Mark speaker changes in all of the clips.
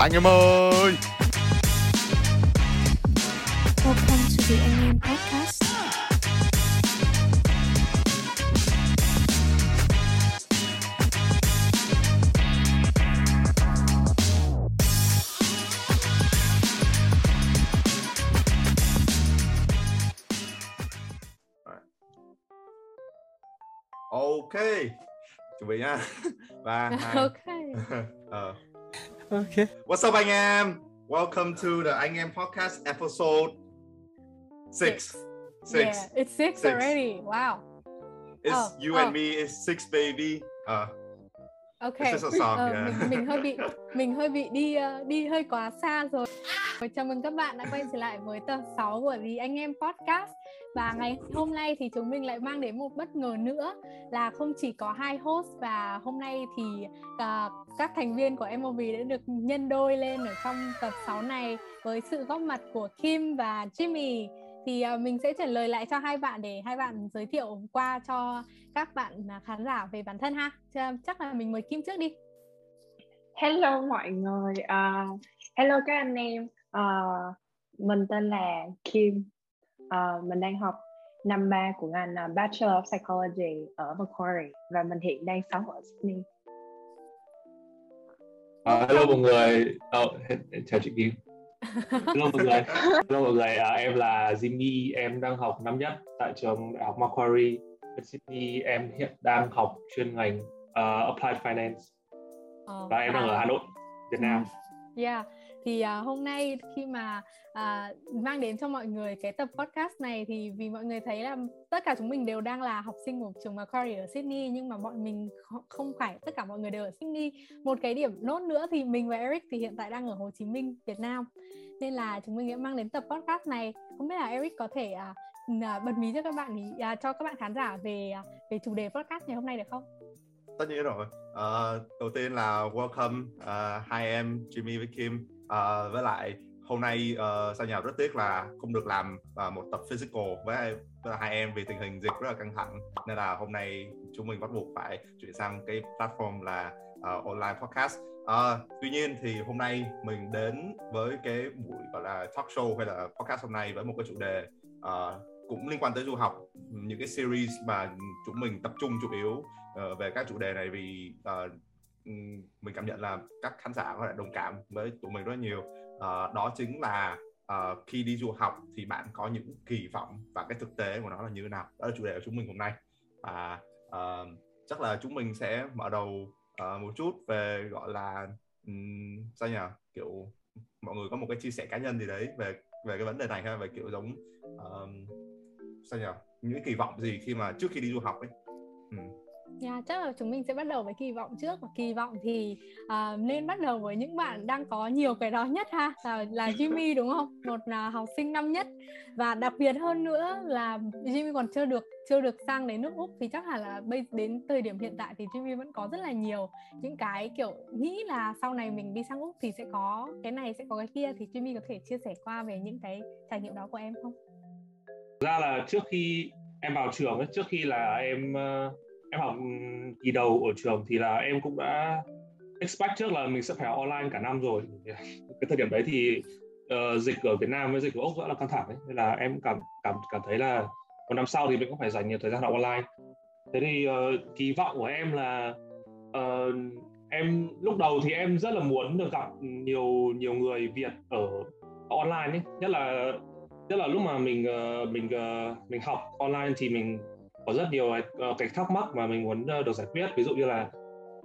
Speaker 1: Anh em ơi
Speaker 2: Welcome to the Alien Podcast.
Speaker 1: Ok Chuẩn bị nha Ba, hai
Speaker 2: Ok.
Speaker 1: Ờ.
Speaker 3: Ok.
Speaker 1: What's up anh em Welcome to the Anh em Podcast episode 6
Speaker 2: Six.
Speaker 1: 6
Speaker 2: Yeah, it's six,
Speaker 1: Six.
Speaker 2: already. Wow.
Speaker 1: It's
Speaker 2: Oh,
Speaker 1: you
Speaker 2: oh.
Speaker 1: and me It's six baby Ờ, Song,
Speaker 2: Ờ,
Speaker 1: yeah.
Speaker 2: mình mình hơi bị mình hơi bị đi ờ, đi hơi quá xa rồi. Chào mừng các bạn đã quay trở lại với tập 6 của The Anh Em Podcast. Và ngày hôm nay thì chúng mình lại mang đến một bất ngờ nữa là không chỉ có hai host và hôm nay thì ờ, các thành viên của MOV đã được nhân đôi lên ở trong tập 6 này với sự góp mặt của Kim và Jimmy. Thì ờ, mình sẽ trả lời lại cho hai bạn để hai bạn giới thiệu qua cho các bạn à, khán giả về bản thân ha. Ch- Chắc là mình mời Kim trước đi.
Speaker 4: Hello mọi người, à, hello các anh em, à, mình tên là Kim, à, mình đang học năm ba của ngành à, Bachelor of Psychology ở Macquarie và mình hiện đang sống ở Sydney.
Speaker 3: À, hello mọi người. Oh, chào chị Kim. Hello mọi người. Hello mọi người. À, em là Jimmy. Em đang học năm nhất tại trường Đại học Macquarie ở Sydney. Em hiện đang học chuyên ngành uh, Applied Finance
Speaker 2: Ờ,
Speaker 3: và em đang ở Hà Nội, Việt Nam.
Speaker 2: Yeah. Thì uh, hôm nay khi mà uh, mang đến cho mọi người cái tập podcast này thì vì mọi người thấy là tất cả chúng mình đều đang là học sinh của trường Macquarie ở Sydney nhưng mà bọn mình không phải tất cả mọi người đều ở Sydney. Một cái điểm nốt nữa thì mình và Eric thì hiện tại đang ở Hồ Chí Minh, Việt Nam. Nên là chúng mình đã mang đến tập podcast này. Không biết là Eric có thể uh, bật mí cho các bạn ý, uh, cho các bạn khán giả về uh, về chủ đề podcast ngày hôm nay được không?
Speaker 1: Tất nhiên rồi Uh, Đầu tiên là welcome uh, hai em Jimmy với Kim à, Với lại hôm nay uh, sao nhờ rất tiếc là không được làm uh, một tập physical với, với hai em vì tình hình dịch rất là căng thẳng. Nên là hôm nay chúng mình bắt buộc phải chuyển sang cái platform là uh, online podcast. Uh, tuy nhiên thì hôm nay mình đến với cái buổi gọi là talk show hay là podcast hôm nay với một cái chủ đề uh, cũng liên quan tới du học. Những cái series mà chúng mình tập trung chủ yếu uh, về các chủ đề này vì uh, mình cảm nhận là các khán giả có thể đồng cảm với tụi mình rất nhiều. Uh, đó chính là uh, khi đi du học thì bạn có những kỳ vọng và cái thực tế của nó là như thế nào? Đó là chủ đề của chúng mình hôm nay. Và uh, chắc là chúng mình sẽ mở đầu uh, một chút về gọi là um, sao nhỉ? Kiểu mọi người có một cái chia sẻ cá nhân gì đấy về về cái vấn đề này ha? Về kiểu giống um, sao nhỉ? Những kỳ vọng gì khi mà trước khi đi du học ấy? Ừm.
Speaker 2: Yeah, chắc là chúng mình sẽ bắt đầu với kỳ vọng trước. Và kỳ vọng thì uh, nên bắt đầu với những bạn đang có nhiều cái đó nhất ha. Là, là Jimmy đúng không? Một uh, học sinh năm nhất. Và đặc biệt hơn nữa là Jimmy còn chưa được chưa được sang đến nước úc. Thì chắc hẳn là bây đến thời điểm hiện tại thì Jimmy vẫn có rất là nhiều những cái kiểu nghĩ là sau này mình đi sang úc thì sẽ có cái này sẽ có cái kia. Thì Jimmy có thể chia sẻ qua về những cái trải nghiệm đó của em không?
Speaker 3: Thực ra là trước khi em vào trường ấy, trước khi là em uh em học ừm, kỳ đầu ở trường thì là em cũng đã expect trước là mình sẽ phải học online cả năm rồi. Cái thời điểm đấy thì ờ, dịch ở Việt Nam với dịch ở Úc rất là căng thẳng ấy. Nên là em cảm cảm cảm thấy là một năm sau thì mình cũng phải dành nhiều thời gian học online. Thế thì ờ, kỳ vọng của em là ờ, em lúc đầu thì em rất là muốn được gặp nhiều nhiều người Việt ở online ấy, nhất là nhất là lúc mà mình ờ, mình ờ, mình học online thì mình có rất nhiều ờ, cái thắc mắc mà mình muốn ờ, được giải quyết. Ví dụ như là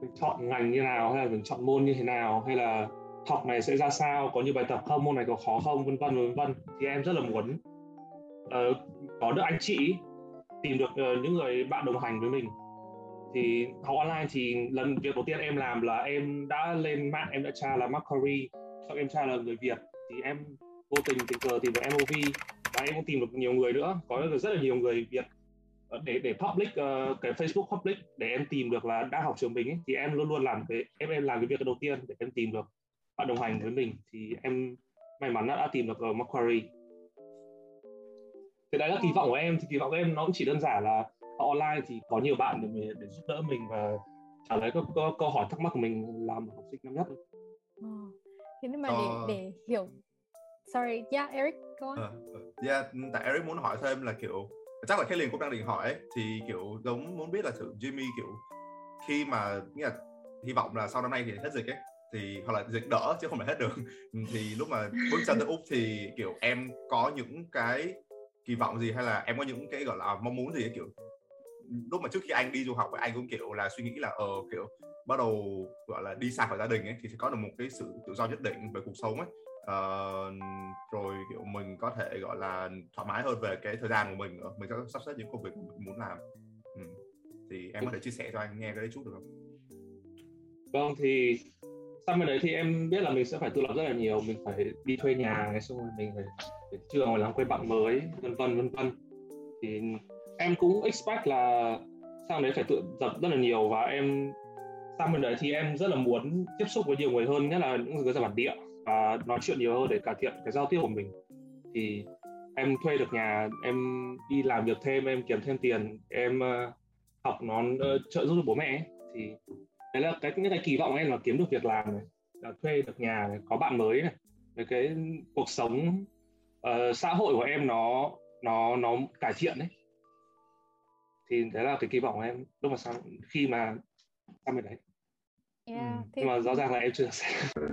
Speaker 3: mình chọn ngành như nào hay là mình chọn môn như thế nào hay là học này sẽ ra sao có nhiều bài tập không môn này có khó không vân vân vân vân. Thì em rất là muốn uh, có được anh chị tìm được uh, những người bạn đồng hành với mình. Thì học online thì lần việc đầu tiên em làm là em đã lên mạng em đã tra là Macquarie xong em tra là người Việt. Thì em vô tình tình cờ tìm được MOV và em cũng tìm được nhiều người nữa. Có rất là nhiều người Việt để để public ờ, cái Facebook public để em tìm được là đang học trường mình ấy, thì em luôn luôn làm cái em em làm cái việc đầu tiên để em tìm được bạn đồng hành với mình. Thì em may mắn đã, đã tìm được ở Macquarie. Thì đấy là kỳ vọng của em thì kỳ vọng của em nó cũng chỉ đơn giản là online thì có nhiều bạn để, mình- để giúp đỡ mình và trả lời các, câu hỏi thắc mắc của mình làm học sinh năm nhất
Speaker 2: Ờ. thế nhưng mà để
Speaker 1: Ờ.
Speaker 2: để hiểu sorry yeah Eric go on.
Speaker 1: Ờ, ờ, yeah, tại Eric muốn hỏi thêm là kiểu chắc là cái liền cũng đang định hỏi ấy, thì kiểu giống muốn biết là thử Jimmy kiểu khi mà nghĩa là hy vọng là sau năm nay thì hết dịch ấy thì hoặc là dịch đỡ chứ không phải hết được. Ừ, thì lúc mà bước chân tới úc thì kiểu em có những cái kỳ vọng gì hay là em có những cái gọi là mong muốn gì ấy, kiểu? Lúc mà trước khi anh đi du học anh cũng kiểu là suy nghĩ là ờ kiểu bắt đầu gọi là đi xa khỏi gia đình ấy thì sẽ có được một cái sự tự do nhất định về cuộc sống ấy uh, rồi kiểu mình có thể gọi là thoải mái hơn về cái thời gian của mình nữa. Mình có sắp xếp những công việc mình muốn làm. Ừ. thì em có thể chia sẻ cho anh nghe cái đấy chút được không?
Speaker 3: Vâng thì sau bên đấy thì em biết là mình sẽ phải tự lập rất là nhiều, mình phải đi thuê nhà, ngày xong rồi mình phải, phải trường phải làm quen bạn mới, vân vân vân vân. Thì em cũng expect là sang đấy phải tự dập rất là nhiều. Và em sang bên đấy thì em rất là muốn tiếp xúc với nhiều người hơn, nhất là những người dân bản địa và nói chuyện nhiều hơn để cải thiện cái giao tiếp của mình. Thì em thuê được nhà, em đi làm việc thêm, em kiếm thêm tiền, em uh, học nó uh, trợ giúp được bố mẹ ấy. thì đấy là cái những cái kỳ vọng của em là kiếm được việc làm này là thuê được nhà này có bạn mới này với cái cuộc sống uh, xã hội của em nó nó nó cải thiện đấy thì đấy là cái kỳ vọng của em lúc mà sang khi mà sang bên đấy
Speaker 2: yeah
Speaker 1: Ừ,
Speaker 2: thì
Speaker 3: nhưng mà rõ ràng là em chưa được xem.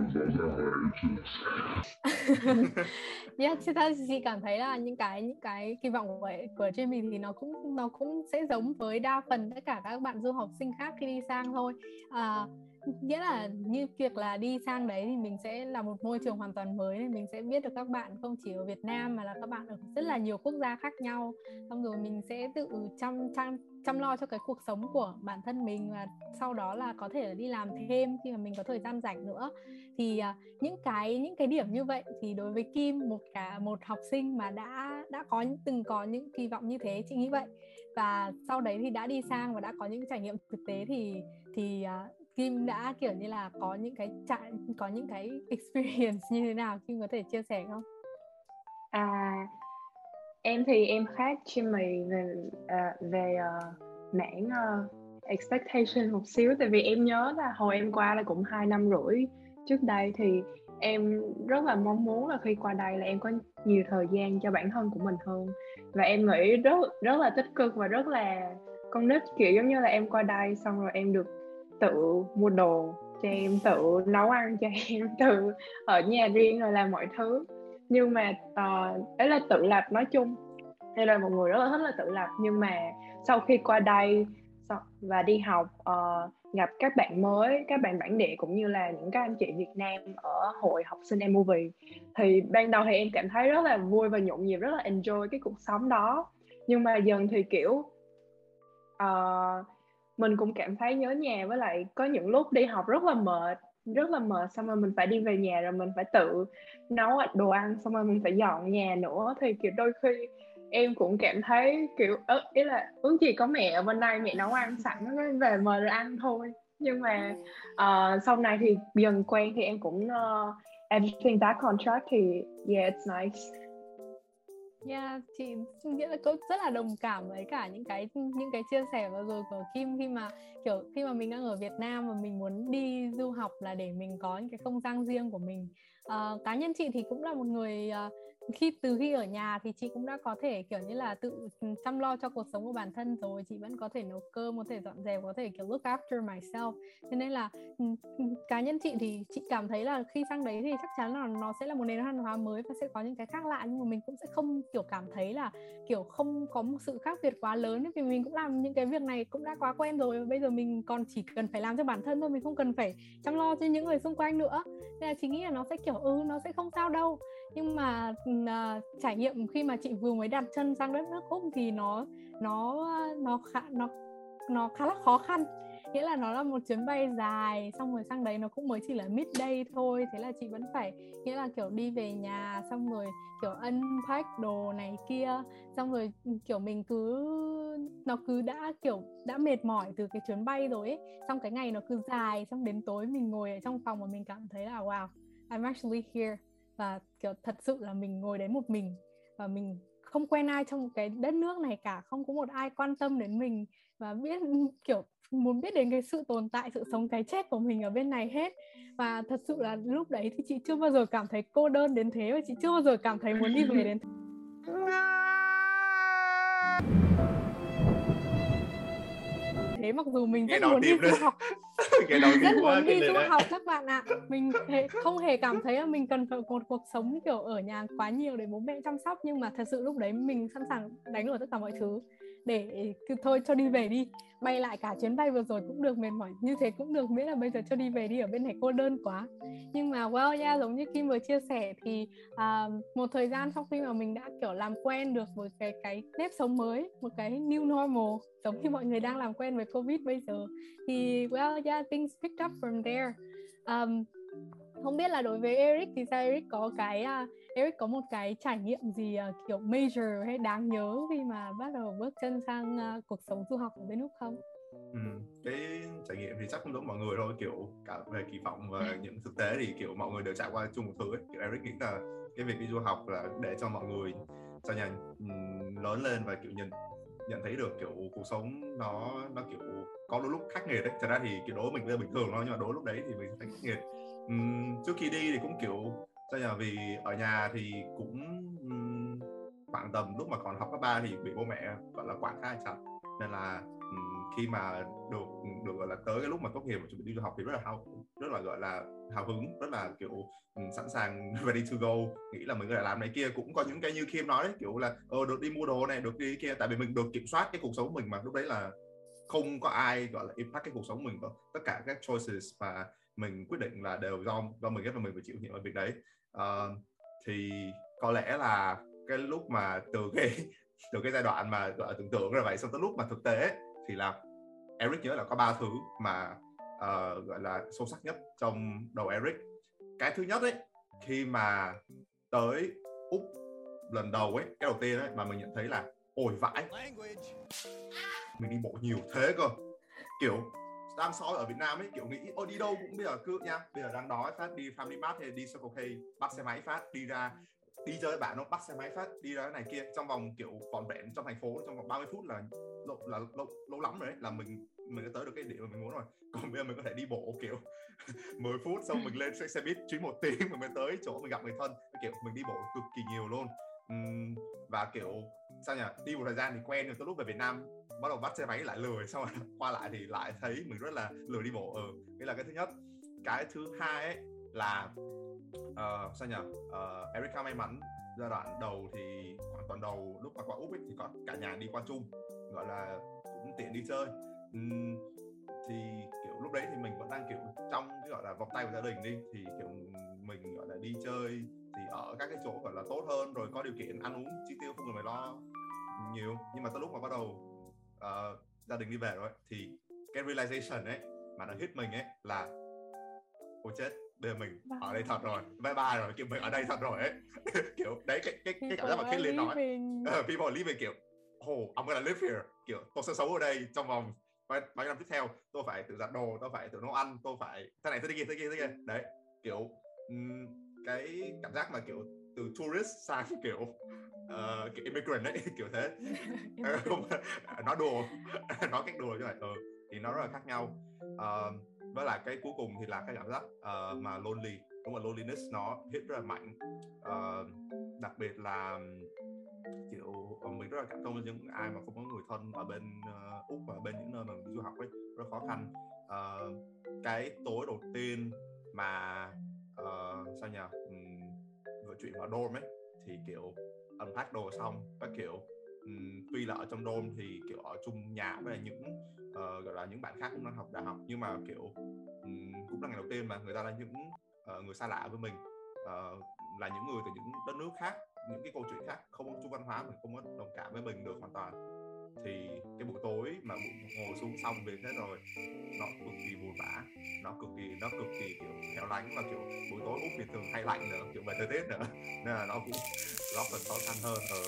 Speaker 2: Yeah, thực ra chị cảm thấy là những cái những cái kỳ vọng của của Jamie thì nó cũng nó cũng sẽ giống với đa phần tất cả các bạn du học sinh khác khi đi sang thôi. À, nghĩa là như việc là đi sang đấy thì mình sẽ là một môi trường hoàn toàn mới nên mình sẽ biết được các bạn không chỉ ở Việt Nam mà là các bạn ở rất là nhiều quốc gia khác nhau. Xong rồi mình sẽ tự chăm chăm chăm lo cho cái cuộc sống của bản thân mình và sau đó là có thể là đi làm thêm khi mà mình có thời gian rảnh nữa. Thì à, những cái những cái điểm như vậy thì đối với Kim một cả một học sinh mà đã đã có từng có những kỳ vọng như thế chị nghĩ vậy. Và sau đấy thì đã đi sang và đã có những trải nghiệm thực tế thì thì à, Kim đã kiểu như là có những cái trải có những cái experience như thế nào? Kim có thể chia sẻ không?
Speaker 4: À, em thì em khác Jimmy về uh, về uh, mảng uh, expectation một xíu. Tại vì em nhớ là hồi em qua là cũng hai năm rưỡi trước đây thì em rất là mong muốn là khi qua đây là em có nhiều thời gian cho bản thân của mình hơn. Và em nghĩ rất rất là tích cực và rất là con nít kiểu giống như là em qua đây xong rồi em được tự mua đồ cho em tự nấu ăn cho em tự ở nhà riêng rồi làm mọi thứ nhưng mà uh, ấy là tự lập nói chung. Hay là một người rất là thích là tự lập. Nhưng mà sau khi qua đây và đi học uh, gặp các bạn mới các bạn bản địa cũng như là những các anh chị Việt Nam ở hội học sinh em movie thì ban đầu thì em cảm thấy rất là vui và nhộn nhịp rất là enjoy cái cuộc sống đó. Nhưng mà dần thì kiểu uh, mình cũng cảm thấy nhớ nhà với lại có những lúc đi học rất là mệt rất là mệt xong rồi mình phải đi về nhà rồi mình phải tự nấu đồ ăn xong rồi mình phải dọn nhà nữa. Thì kiểu đôi khi em cũng cảm thấy kiểu ớ, ý là ước gì có mẹ ở bên đây mẹ nấu ăn sẵn cái về mời rồi ăn thôi. Nhưng mà uh, sau này thì dần quen thì em cũng ờ, uh, everything back on track thì yeah it's nice.
Speaker 2: Yeah, chị nghĩa là cũng rất là đồng cảm với cả những cái những cái chia sẻ vừa rồi của Kim khi mà kiểu khi mà mình đang ở Việt Nam và mình muốn đi du học là để mình có những cái không gian riêng của mình. Uh, cá nhân chị thì cũng là một người uh, khi, từ khi ở nhà thì chị cũng đã có thể, kiểu như là, tự chăm lo cho cuộc sống của bản thân rồi. Chị vẫn có thể nấu cơm, có thể dọn dẹp, có thể, kiểu, look after myself. Thế nên là ừ, ừ, cá nhân chị thì chị cảm thấy là khi sang đấy thì chắc chắn là nó sẽ là một nền văn hóa mới và sẽ có những cái khác lạ, nhưng mà mình cũng sẽ không, kiểu, cảm thấy là, kiểu, không có một sự khác biệt quá lớn. Vì mình cũng làm những cái việc này cũng đã quá quen rồi và bây giờ mình còn chỉ cần phải làm cho bản thân thôi, mình không cần phải chăm lo cho những người xung quanh nữa. Nên là chị nghĩ là nó sẽ, kiểu ừ nó sẽ không sao đâu nhưng mà uh, trải nghiệm khi mà chị vừa mới đặt chân sang đất nước úc thì nó nó nó khá nó nó khá là khó khăn. Nghĩa là nó là một chuyến bay dài xong rồi sang đấy nó cũng mới chỉ là midday thôi. Thế là chị vẫn phải nghĩa là kiểu đi về nhà xong rồi kiểu unpack đồ này kia. Xong rồi ừ, kiểu mình cứ nó cứ đã kiểu đã mệt mỏi từ cái chuyến bay rồi ấy. Xong cái ngày nó cứ dài xong đến tối mình ngồi ở trong phòng và mình cảm thấy là wow I'm actually here và, kiểu, thật sự là mình ngồi đấy một mình và mình không quen ai trong cái đất nước này cả, không có một ai quan tâm đến mình và biết, kiểu, muốn biết đến cái sự tồn tại, sự sống cái chết của mình ở bên này hết. Và thật sự là lúc đấy thì chị chưa bao giờ cảm thấy cô đơn đến thế và chị chưa bao giờ cảm thấy muốn đi về đến thế. thế mặc dù mình rất muốn đi du học. Rất muốn đi du học các bạn ạ. À. mình không hề cảm thấy là mình cần phải một cuộc sống kiểu ở nhà quá nhiều để bố mẹ chăm sóc nhưng mà thật sự lúc đấy mình sẵn sàng đánh đổi tất cả mọi thứ để thôi cho đi về đi. Bay lại cả chuyến bay vừa rồi cũng được mệt mỏi như thế cũng được miễn là bây giờ cho đi về đi ở bên này cô đơn quá. Nhưng mà well yeah giống như Kim vừa chia sẻ thì uh, một thời gian sau khi mà mình đã kiểu làm quen được với cái cái nếp sống mới một cái new normal giống như mọi người đang làm quen với covid bây giờ thì well yeah things picked up from there. Um, không biết là đối với Eric thì sao? Eric có cái uh, Eric có một cái trải nghiệm gì uh, kiểu major hay đáng nhớ khi mà bắt đầu bước chân sang uh, cuộc sống du học ở bên Úc không?
Speaker 1: Ừ, cái trải nghiệm thì chắc không giống mọi người thôi kiểu cả về kỳ vọng và những thực tế thì kiểu mọi người đều trải qua chung một thứ ấy. kiểu Eric nghĩ là cái việc đi du học là để cho mọi người cho nhà lớn lên và kiểu nhìn nhận thấy được kiểu cuộc sống nó nó kiểu có đôi lúc khắc nghiệt đấy thật ra thì kiểu đối với mình bây giờ bình thường thôi nhưng mà đối lúc đấy thì mình thấy khắc nghiệt uhm, trước khi đi thì cũng kiểu cho nhà vì ở nhà thì cũng khoảng tầm lúc mà còn học cấp ba thì bị bố mẹ, gọi là, quản khá là chặt. Nên là khi mà được được, gọi là, tới cái lúc mà tốt nghiệp và chuẩn bị đi du học thì rất là hào, rất là, gọi là, hào hứng, rất là, kiểu sẵn sàng ready to go, nghĩ là mình có thể làm này kia. Cũng có những cái như Kim nói đấy, kiểu là ờ được đi mua đồ này, được đi kia. Tại vì mình được kiểm soát cái cuộc sống của mình mà, lúc đấy là không có ai, gọi là, impact cái cuộc sống mình đâu tất cả các choices và mình quyết định là đều do do mình ghét và mình phải chịu nhiệm ở việc đấy. Uh, thì có lẽ là cái lúc mà từ cái từ cái giai đoạn mà gọi là tưởng tượng là vậy xong tới lúc mà thực tế thì là Eric nhớ là có ba thứ mà uh, gọi là sâu sắc nhất trong đầu Eric. Cái thứ nhất ấy khi mà tới úc lần đầu ấy cái đầu tiên ấy mà mình nhận thấy là ôi vãi. Mình đi bộ nhiều thế cơ. Kiểu đang soi ở Việt Nam ấy kiểu nghĩ ô đi đâu cũng bây giờ cứ nha bây giờ đang đói phát đi Family Mart hay đi Circle K bắt xe máy phát đi ra đi chơi bạn nó bắt xe máy phát đi ra cái này kia. Trong vòng kiểu vòn vẹn trong thành phố trong vòng 30 phút là lâu là lâu, lâu lắm rồi đấy là mình mình đã tới được cái điểm mà mình muốn rồi. Còn bây giờ mình có thể đi bộ kiểu 10 phút xong mình lên xe xe buýt chuyến một tiếng mình mới tới chỗ mình gặp người thân. Kiểu mình đi bộ cực kỳ nhiều luôn. Và kiểu sao nhỉ? Đi một thời gian thì quen rồi tới lúc về Việt Nam bắt đầu bắt xe máy lại lười xong rồi qua lại thì lại thấy mình rất là lười đi bộ. Ừ đây là cái thứ nhất. Cái thứ hai ấy là uh, sao nhỉ? Uh, Erica may mắn giai đoạn đầu thì khoảng tuần đầu lúc mà qua úc ấy, thì có cả nhà đi qua chung gọi là cũng tiện đi chơi. Uhm, thì lúc đấy thì mình vẫn đang kiểu trong cái gọi là vòng tay của gia đình đi thì kiểu mình gọi là đi chơi thì ở các cái chỗ gọi là tốt hơn rồi có điều kiện ăn uống chi tiêu không cần phải lo nhiều. Nhưng mà tới lúc mà bắt đầu uh, gia đình đi về rồi thì cái realization ấy mà nó hit mình ấy là ôi chết bây giờ mình vâng. ở đây thật rồi bye bye rồi kiểu mình ở đây thật rồi ấy. Kiểu đấy cái cái cái cảm giác mà Caitlyn nói. uh, people leaving kiểu oh I'm gonna live here. Kiểu tôi sẽ sống ở đây trong vòng bao, bao nhiêu năm tiếp theo tôi phải tự giặt đồ tôi phải tự nấu ăn tôi phải thế này thế kia thế kia thế kia. Đấy kiểu um, cái cảm giác mà kiểu từ tourist sang kiểu uh, kiểu immigrant ấy kiểu thế. Ờ, không nói đùa nói cách đùa như vậy ừ, thì nó rất là khác nhau. Uh, với lại cái cuối cùng thì là cái cảm giác uh, mà lonely đúng là loneliness nó hit rất là mạnh. Uh, đặc biệt là kiểu ờ, mình rất là cảm thông với những ai mà không có người thân ở bên uh, úc và bên những nơi mà mình du học ấy rất khó khăn. Uh, cái tối đầu tiên mà uh, sao nhỉ um, vừa chuyện vào dorm ấy thì kiểu unpack đồ xong các kiểu um, tuy là ở trong dorm thì kiểu ở chung nhà với những uh, gọi là những bạn khác cũng đang học đại học nhưng mà kiểu um, cũng là ngày đầu tiên mà người ta là những uh, người xa lạ với mình uh, là những người từ những đất nước khác những cái câu chuyện khác không có chung văn hóa mình không có đồng cảm với mình được hoàn toàn. Thì cái buổi tối mà ngồi xuống xong về thế rồi nó cực kỳ buồn bã nó cực kỳ nó cực kỳ kiểu hẻo lánh và kiểu buổi tối úc thì thường hay lạnh nữa kiểu về thời tiết nữa. Nên là nó cũng góp phần khó khăn hơn ờ.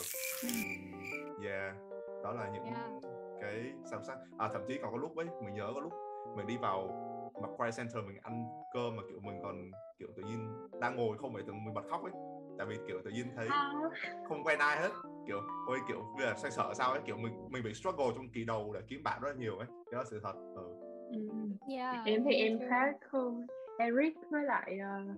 Speaker 1: Yeah đó là những yeah. cái sao sắc. À thậm chí còn có lúc ấy mình nhớ có lúc mình đi vào McQuarrie Center mình ăn cơm mà kiểu mình còn kiểu tự nhiên đang ngồi không phải từng mình bật khóc ấy. Tại vì kiểu tự nhiên thấy không quen ai hết kiểu ôi kiểu bây giờ xoay sở sao ấy kiểu mình mình bị struggle trong kỳ đầu để kiếm bạn rất là nhiều ấy đó là sự thật ừ.
Speaker 4: yeah, em thì em khác hơn Eric với lại uh,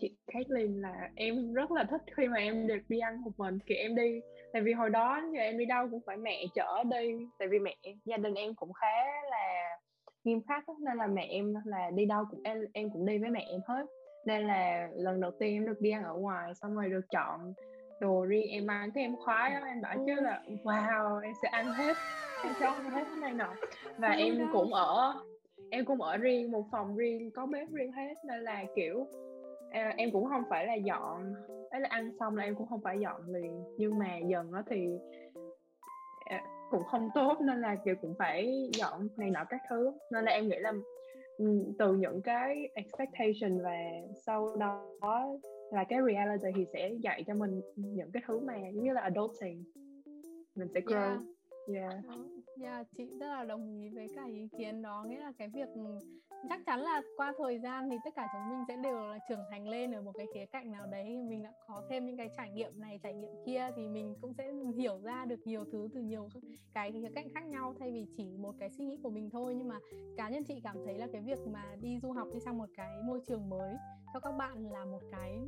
Speaker 4: chị Caitlin là em rất là thích khi mà em được đi ăn một mình. Thì em đi tại vì hồi đó giờ em đi đâu cũng phải mẹ chở đi tại vì mẹ gia đình em cũng khá là nghiêm khắc nên là mẹ em là đi đâu cũng em em cũng đi với mẹ em hết. Nên là lần đầu tiên em được đi ăn ở ngoài xong rồi được chọn đồ riêng em ăn. Cái em khoái lắm em bảo chứ là wow em sẽ ăn hết em sẽ ăn hết cái này nọ. Và em cũng ở em cũng ở riêng một phòng riêng có bếp riêng hết. Nên là kiểu à, em cũng không phải là dọn ấy là ăn xong là em cũng không phải dọn liền. Nhưng mà dần nó thì à, cũng không tốt nên là kiểu cũng phải dọn này nọ các thứ nên là em nghĩ là từ những cái expectation và sau đó là cái reality thì sẽ dạy cho mình những cái thứ mà giống như là adulting mình sẽ grow
Speaker 2: yeah. Yeah yeah, chị rất là đồng ý với cả ý kiến đó. Nghĩa là cái việc ừ, chắc chắn là qua thời gian thì tất cả chúng mình sẽ đều là trưởng thành lên ở một cái khía cạnh nào đấy. Mình đã có thêm những cái trải nghiệm này trải nghiệm kia thì mình cũng sẽ hiểu ra được nhiều thứ từ nhiều cái khía cạnh khác nhau thay vì chỉ một cái suy nghĩ của mình thôi. Nhưng mà cá nhân chị cảm thấy là cái việc mà đi du học đi sang một cái môi trường mới cho các bạn là một cái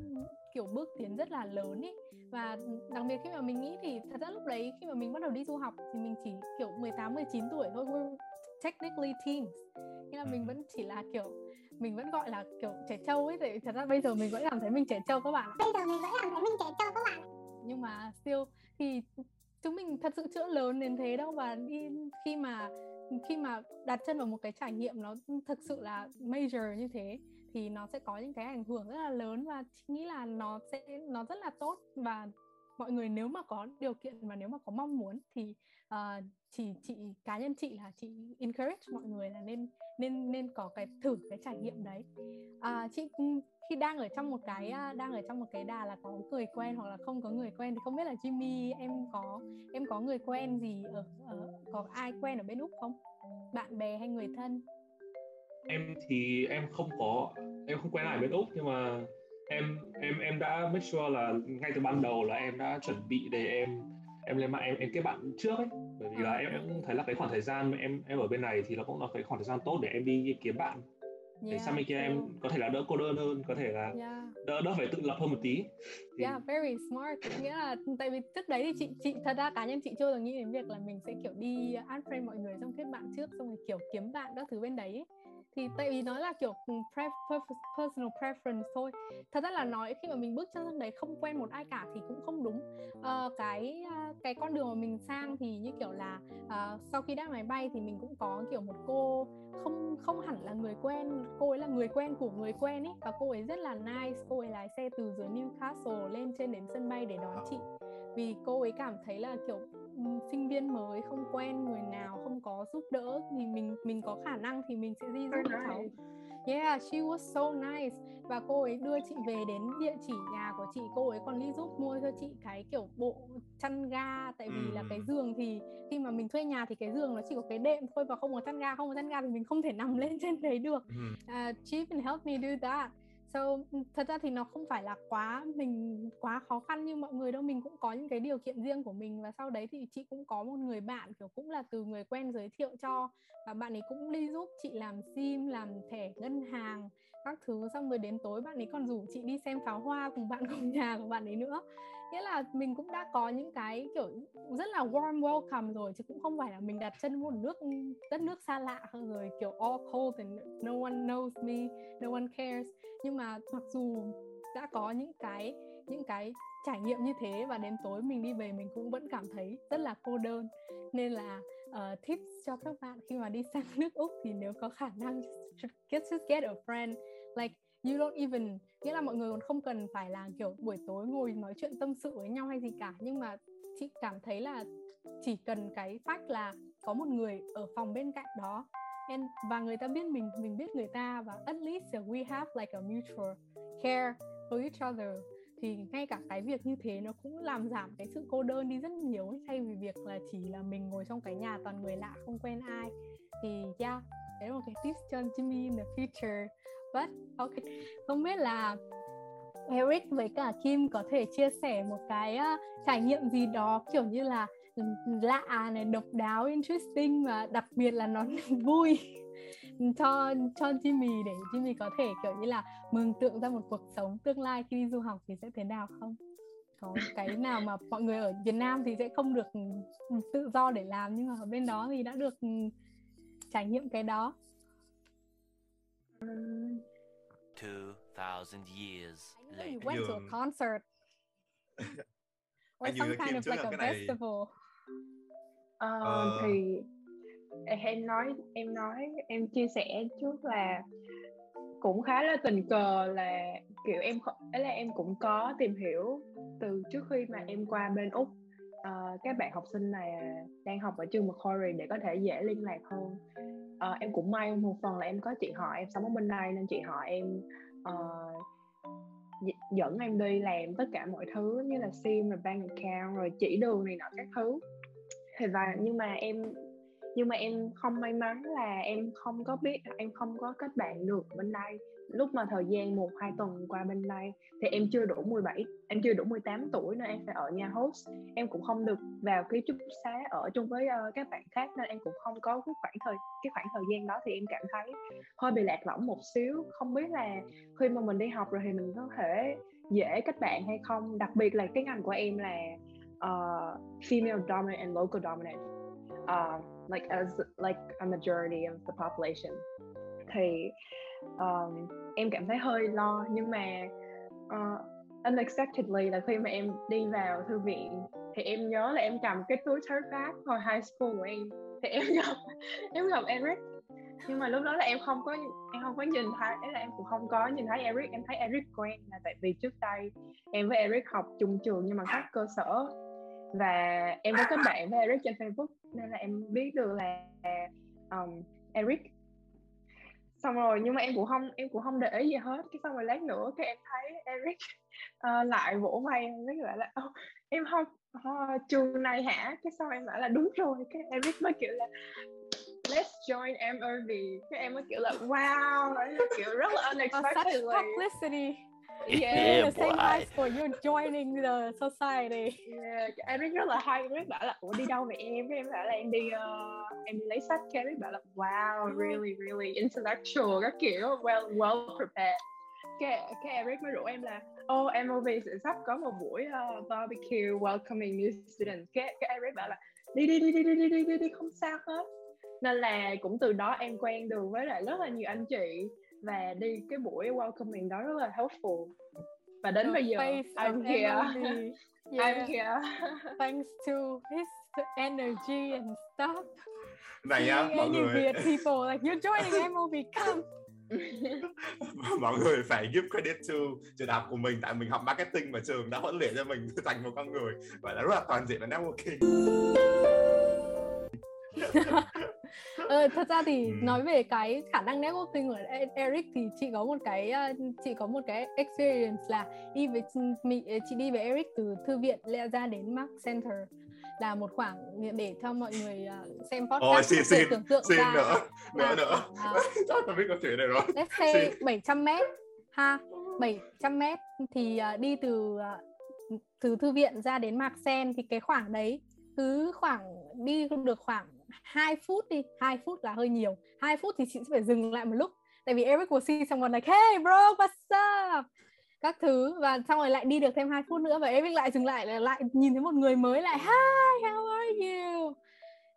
Speaker 2: kiểu bước tiến rất là lớn ý. Và đặc biệt khi mà mình nghĩ thì thật ra lúc đấy khi mà mình bắt đầu đi du học thì mình chỉ kiểu 18 19 tuổi thôi we're technically teens. Nghĩa là mình vẫn chỉ là kiểu mình vẫn gọi là kiểu trẻ trâu ấy thì thật ra bây giờ mình vẫn cảm thấy mình trẻ trâu các bạn
Speaker 5: bây giờ mình vẫn cảm thấy mình trẻ trâu các bạn
Speaker 2: nhưng mà still thì chúng mình thật sự chưa lớn đến thế đâu và đi khi mà khi mà đặt chân vào một cái trải nghiệm nó thực sự là major như thế thì nó sẽ có những cái ảnh hưởng rất là lớn và nghĩ là nó sẽ nó rất là tốt. Và mọi người nếu mà có điều kiện và nếu mà có mong muốn thì uh, chỉ chị cá nhân chị là chị encourage mọi người là nên nên nên có cái thử cái trải nghiệm đấy. Uh, chị ừ, khi đang ở trong một cái uh, đang ở trong một cái đà là có người quen hoặc là không có người quen thì không biết là Jimmy em có em có người quen gì ở, ở có ai quen ở bên úc không? Bạn bè hay người thân?
Speaker 3: Em thì em không có em không quen ai bên úc nhưng mà em em em đã make sure là ngay từ ban đầu là em đã chuẩn bị để em em lên mạng em em kết bạn trước ấy. Bởi vì là em em cũng thấy là cái khoảng thời gian mà em em ở bên này thì nó cũng là cái khoảng thời gian tốt để em đi kiếm bạn. Để yeah, sang bên kia em có thể là đỡ cô đơn hơn có thể là yeah. đỡ đỡ phải tự lập hơn một tí.
Speaker 2: Thì... yeah very smart. Nghĩa là tại vì trước đấy thì chị chị thật ra cá nhân chị chưa từng nghĩ đến việc là mình sẽ kiểu đi unfriend mọi người xong kết bạn trước xong rồi kiểu kiếm bạn các thứ bên đấy ấy thì tại vì nó là kiểu ừ, pre- personal preference thôi. Thật ra là nói khi mà mình bước chân sang đấy không quen một ai cả thì cũng không đúng. Uh, cái uh, cái con đường mà mình sang thì như kiểu là uh, sau khi đáp máy bay thì mình cũng có kiểu một cô không không hẳn là người quen cô ấy là người quen của người quen ấy. Và cô ấy rất là nice cô ấy lái xe từ dưới Newcastle lên trên đến sân bay để đón chị vì cô ấy cảm thấy là kiểu sinh viên mới không quen người nào không có giúp đỡ thì mình mình có khả năng thì mình sẽ đi giúp nice. cháu Yeah, she was so nice. Và cô ấy đưa chị về đến địa chỉ nhà của chị cô ấy còn đi giúp mua cho chị cái kiểu bộ chăn ga. Tại vì là cái giường thì khi mà mình thuê nhà thì cái giường nó chỉ có cái đệm thôi và không có chăn ga. Không có chăn ga thì mình không thể nằm lên trên đấy được. Uh, she even helped me do that so, thật ra thì nó không phải là quá mình, quá khó khăn như mọi người đâu. Mình cũng có những cái điều kiện riêng của mình và sau đấy thì chị cũng có một người bạn, kiểu, cũng là từ người quen giới thiệu cho và bạn ấy cũng đi giúp chị làm sim, làm thẻ ngân hàng các thứ xong rồi đến tối bạn ấy còn rủ chị đi xem pháo hoa cùng bạn cùng nhà của bạn ấy nữa. Nghĩa là mình cũng đã có những cái kiểu rất là warm welcome rồi chứ cũng không phải là mình đặt chân một nước đất nước xa lạ rồi kiểu all cold and no one knows me no one cares. Nhưng mà mặc dù đã có những cái những cái trải nghiệm như thế và đến tối mình đi về mình cũng vẫn cảm thấy rất là cô đơn. Nên là uh, tips cho các bạn khi mà đi sang nước úc thì nếu có khả năng just, just get a friend like, you don't even, nghĩa là mọi người còn không cần phải là kiểu buổi tối ngồi nói chuyện tâm sự với nhau hay gì cả. Nhưng mà chị cảm thấy là chỉ cần cái fact là có một người ở phòng bên cạnh đó, and, và người ta biết mình mình biết người ta, và at least we have, like, a mutual care for each other, thì ngay cả cái việc như thế nó cũng làm giảm cái sự cô đơn đi rất nhiều thay vì việc là chỉ là mình ngồi trong cái nhà toàn người lạ, không quen ai, thì, yeah, đấy là một cái tips cho Jimmy in the future but ok không biết là Eric với cả Kim có thể chia sẻ một cái uh, trải nghiệm gì đó kiểu như là ừ, lạ này độc đáo interesting và đặc biệt là nó vui cho cho Jimmy để Jimmy có thể kiểu như là mường tượng ra một cuộc sống tương lai khi đi du học thì sẽ thế nào không? Có cái nào mà mọi người ở Việt Nam thì sẽ không được ừ, tự do để làm nhưng mà ở bên đó thì đã được ừ, trải nghiệm cái đó.
Speaker 6: 2000 years
Speaker 2: later. You went to a concert. or some kind of like a festival.
Speaker 4: Uh, uh, thì em nói em nói em chia sẻ trước là cũng khá là tình cờ là kiểu em ấy là em cũng có tìm hiểu từ trước khi mà em qua bên úc uh, các bạn học sinh này đang học ở trường Macquarie để có thể dễ liên lạc hơn. Uh, em cũng may một phần là em có chị họ em sống ở bên đây nên chị họ em uh, dẫn em đi làm tất cả mọi thứ như là sim rồi bank account rồi chỉ đường này nọ các thứ. Thì và nhưng mà em nhưng mà em không may mắn là em không có biết em không có kết bạn được bên đây lúc mà thời gian một hai tuần qua bên đây thì em chưa đủ 17 em chưa đủ 18 tuổi nên em phải ở nhà host. Em cũng không được vào ký túc xá ở chung với uh, các bạn khác nên em cũng không có cái khoảng thời cái khoảng thời gian đó thì em cảm thấy hơi bị lạc lõng một xíu. Không biết là khi mà mình đi học rồi thì mình có thể dễ kết bạn hay không? Đặc biệt là cái ngành của em là uh, female dominant and local dominant. Uh, like as like a majority of the population. Thì uh, em cảm thấy hơi lo nhưng mà uh, unexpectedly là khi mà em đi vào thư viện thì em nhớ là em cầm cái túi tote bag hồi high school của em. Thì em gặp em gặp Eric. Nhưng mà lúc đó là em không có em không có nhìn thấy là em cũng không có nhìn thấy Eric em thấy Eric quen là tại vì trước đây em với Eric học chung trường nhưng mà khác cơ sở. Và em có kết bạn với Eric trên Facebook nên là em biết được là um, Eric xong rồi nhưng mà em cũng không em cũng không để ý gì hết. Cái xong rồi lát nữa cái em thấy Eric uh, lại vỗ vai em lại là oh, em không oh, trường này hả? Cái xong em bảo là đúng rồi. Cái Eric mới kiểu là let's join MOV cái em mới kiểu là wow. Kiểu rất là unexpectedly.
Speaker 2: publicity yeah, the same high school you're joining the society.
Speaker 4: Yeah Eric rất là hay Eric bảo là ủa đi đâu vậy em? Em bảo là em đi uh, em đi lấy sách cái Eric bảo là wow really really intellectual các kiểu well well prepared. Cái cái Eric mới rủ em là oh MOV sẽ sắp có một buổi uh, barbecue welcoming new students. Cái cái Eric bảo là đi đi đi đi đi đi đi đi, đi không sao hết. Nên là cũng từ đó em quen được với lại rất là nhiều anh chị và đi cái buổi welcoming đó rất là helpful. Và đến
Speaker 2: The
Speaker 4: bây giờ I'm here.
Speaker 2: yeah.
Speaker 4: I'm here.
Speaker 2: Thanks to his energy and stuff.
Speaker 1: Này nhá mọi người
Speaker 2: Việt people like you're joining MOV come.
Speaker 1: Mọi người phải give credit to trường đại học của mình tại mình học marketing và trường đã huấn luyện cho mình thành một con người. Gọi là rất là toàn diện và networking
Speaker 2: ờ, thật ra thì ừ. nói về cái khả năng networking của e-, Eric thì chị có một cái ờ, chị có một cái experience là đi với chị đi với Eric từ thư viện ra đến Mark Center là một khoảng để cho mọi người ờ, xem podcast
Speaker 1: Ôi, xin, xin,
Speaker 2: tưởng tượng
Speaker 1: xin
Speaker 2: ra
Speaker 1: nữa nữa nữa chắc tôi biết câu chuyện này rồi
Speaker 2: let's say xin. 700 mét ha 700 mét thì uh, đi từ từ thư viện ra đến Mạc Sen thì cái khoảng đấy cứ khoảng đi được khoảng 2 phút đi 2 phút là hơi nhiều. 2 phút thì chị sẽ phải dừng lại một lúc. Tại vì Eric will see someone like hey bro what's up? Các thứ. Và xong rồi lại đi được thêm 2 phút nữa và Eric lại dừng lại lại nhìn thấy một người mới lại hi how are you?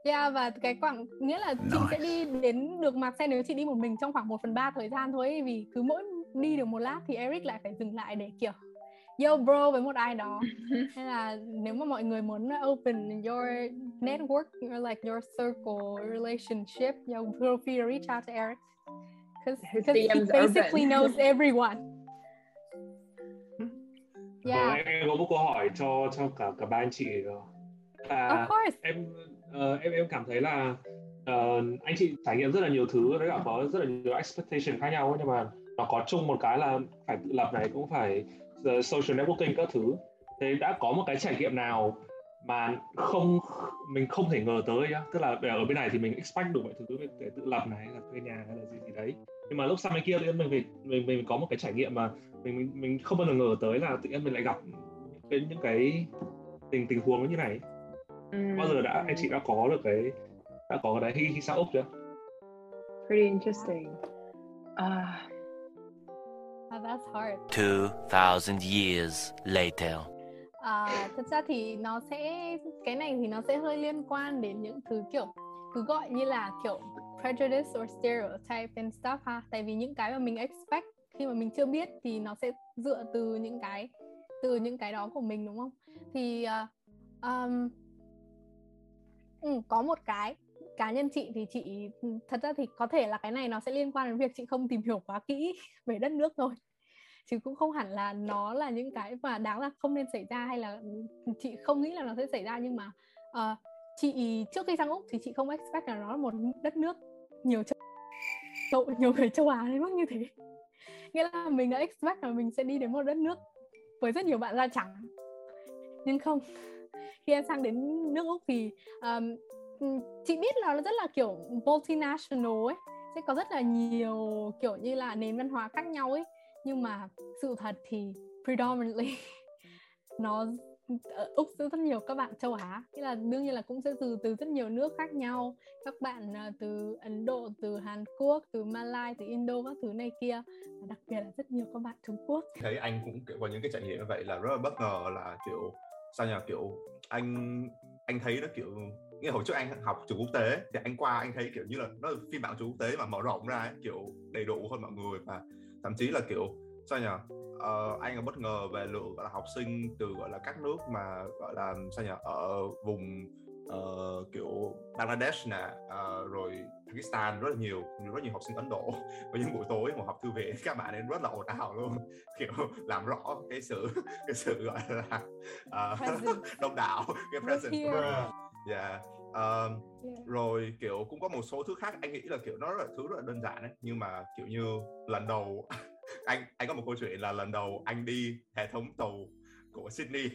Speaker 2: Yeah và cái khoảng nghĩa là chị nice. sẽ đi đến được mạc xe nếu chị đi một mình trong khoảng 1 phần 3 thời gian thôi vì cứ mỗi đi được một lát thì Eric lại phải dừng lại để kiểu yo bro với một ai đó. Hay là nếu mà mọi người muốn open your network or like your circle relationship yo feel free to reach out to Eric. Because he basically knows everyone.
Speaker 3: Yeah. em có một câu hỏi cho cho cả cả ba anh chị
Speaker 2: là of course.
Speaker 3: em uh, em em cảm thấy là uh, anh chị trải nghiệm rất là nhiều thứ đấy là có rất là nhiều expectation khác nhau nhưng mà nó có chung một cái là phải tự lập này cũng phải social networking các thứ. Thế đã có một cái trải nghiệm nào mà không mình không thể ngờ tới nhá? Tức là ở bên này thì mình expect được mọi thứ để tự lập này là thuê nhà hay là gì gì đấy. Nhưng mà lúc sang bên kia nhiên mình mình mình mình có một cái trải nghiệm mà mình mình, mình không bao giờ ngờ tới là tự nhiên mình lại gặp cái những cái tình tình huống như này. Bao giờ đã anh chị đã có được cái đã có cái đấy? Khi, khi sang úc chưa?
Speaker 4: Pretty interesting. Uh,
Speaker 2: Oh, that's hard.
Speaker 6: 2,000 years later.
Speaker 2: À, thật ra thì nó sẽ cái này thì nó sẽ hơi liên quan đến những thứ kiểu cứ gọi như là kiểu prejudice or stereotype and stuff ha tại vì những cái mà mình expect khi mà mình chưa biết thì nó sẽ dựa từ những cái từ những cái đó của mình đúng không thì uh, um, ừ, có một cái cá nhân chị thì chị ừ, thật ra thì có thể là cái này nó sẽ liên quan đến việc chị không tìm hiểu quá kỹ về đất nước thôi. Chứ cũng không hẳn là nó là những cái mà đáng là không nên xảy ra hay là ừ, chị không nghĩ là nó sẽ xảy ra nhưng mà uh, chị trước khi sang úc thì chị không expect là nó là một đất nước nhiều châu nhiều người châu á đến mức như thế. Nghĩa là mình đã expect là mình sẽ đi đến một đất nước với rất nhiều bạn da trắng. Nhưng không khi em sang đến nước úc thì um, Ừ, chị biết là nó rất là kiểu multinational ấy, sẽ có rất là nhiều kiểu như là nền văn hóa khác nhau ấy. Nhưng mà sự thật thì predominantly nó ở Úc sẽ rất nhiều các bạn châu Á. Nghĩa là đương nhiên là cũng sẽ từ từ rất nhiều nước khác nhau. Các bạn ờ, từ Ấn Độ, từ Hàn Quốc, từ Malai, từ Indo các thứ này kia. Và đặc biệt là rất nhiều các bạn Trung Quốc.
Speaker 1: Thấy anh cũng có những cái trải nghiệm như vậy là rất là bất ngờ là kiểu, sao nhỉ kiểu anh anh thấy nó kiểu như hồi trước anh học trường quốc tế thì anh qua anh thấy kiểu như là nó là phiên bản trường quốc tế mà mở rộng ra ấy, kiểu đầy đủ hơn mọi người và thậm chí là kiểu sao nhỉ uh, anh là bất ngờ về lượng gọi là học sinh từ gọi là các nước mà gọi là sao nhỉ ở vùng uh, kiểu Bangladesh nè uh, rồi Pakistan rất là nhiều rất nhiều học sinh Ấn Độ và những buổi tối một học thư viện các bạn ấy rất là ồn ào luôn kiểu làm rõ cái sự cái sự gọi là uh, đông đảo cái presence. yeah. Uh, rồi kiểu cũng có một số thứ khác anh nghĩ là kiểu nó rất là thứ rất là đơn giản ấy. Nhưng mà kiểu như lần đầu anh anh có một câu chuyện là lần đầu anh đi hệ thống tàu của Sydney.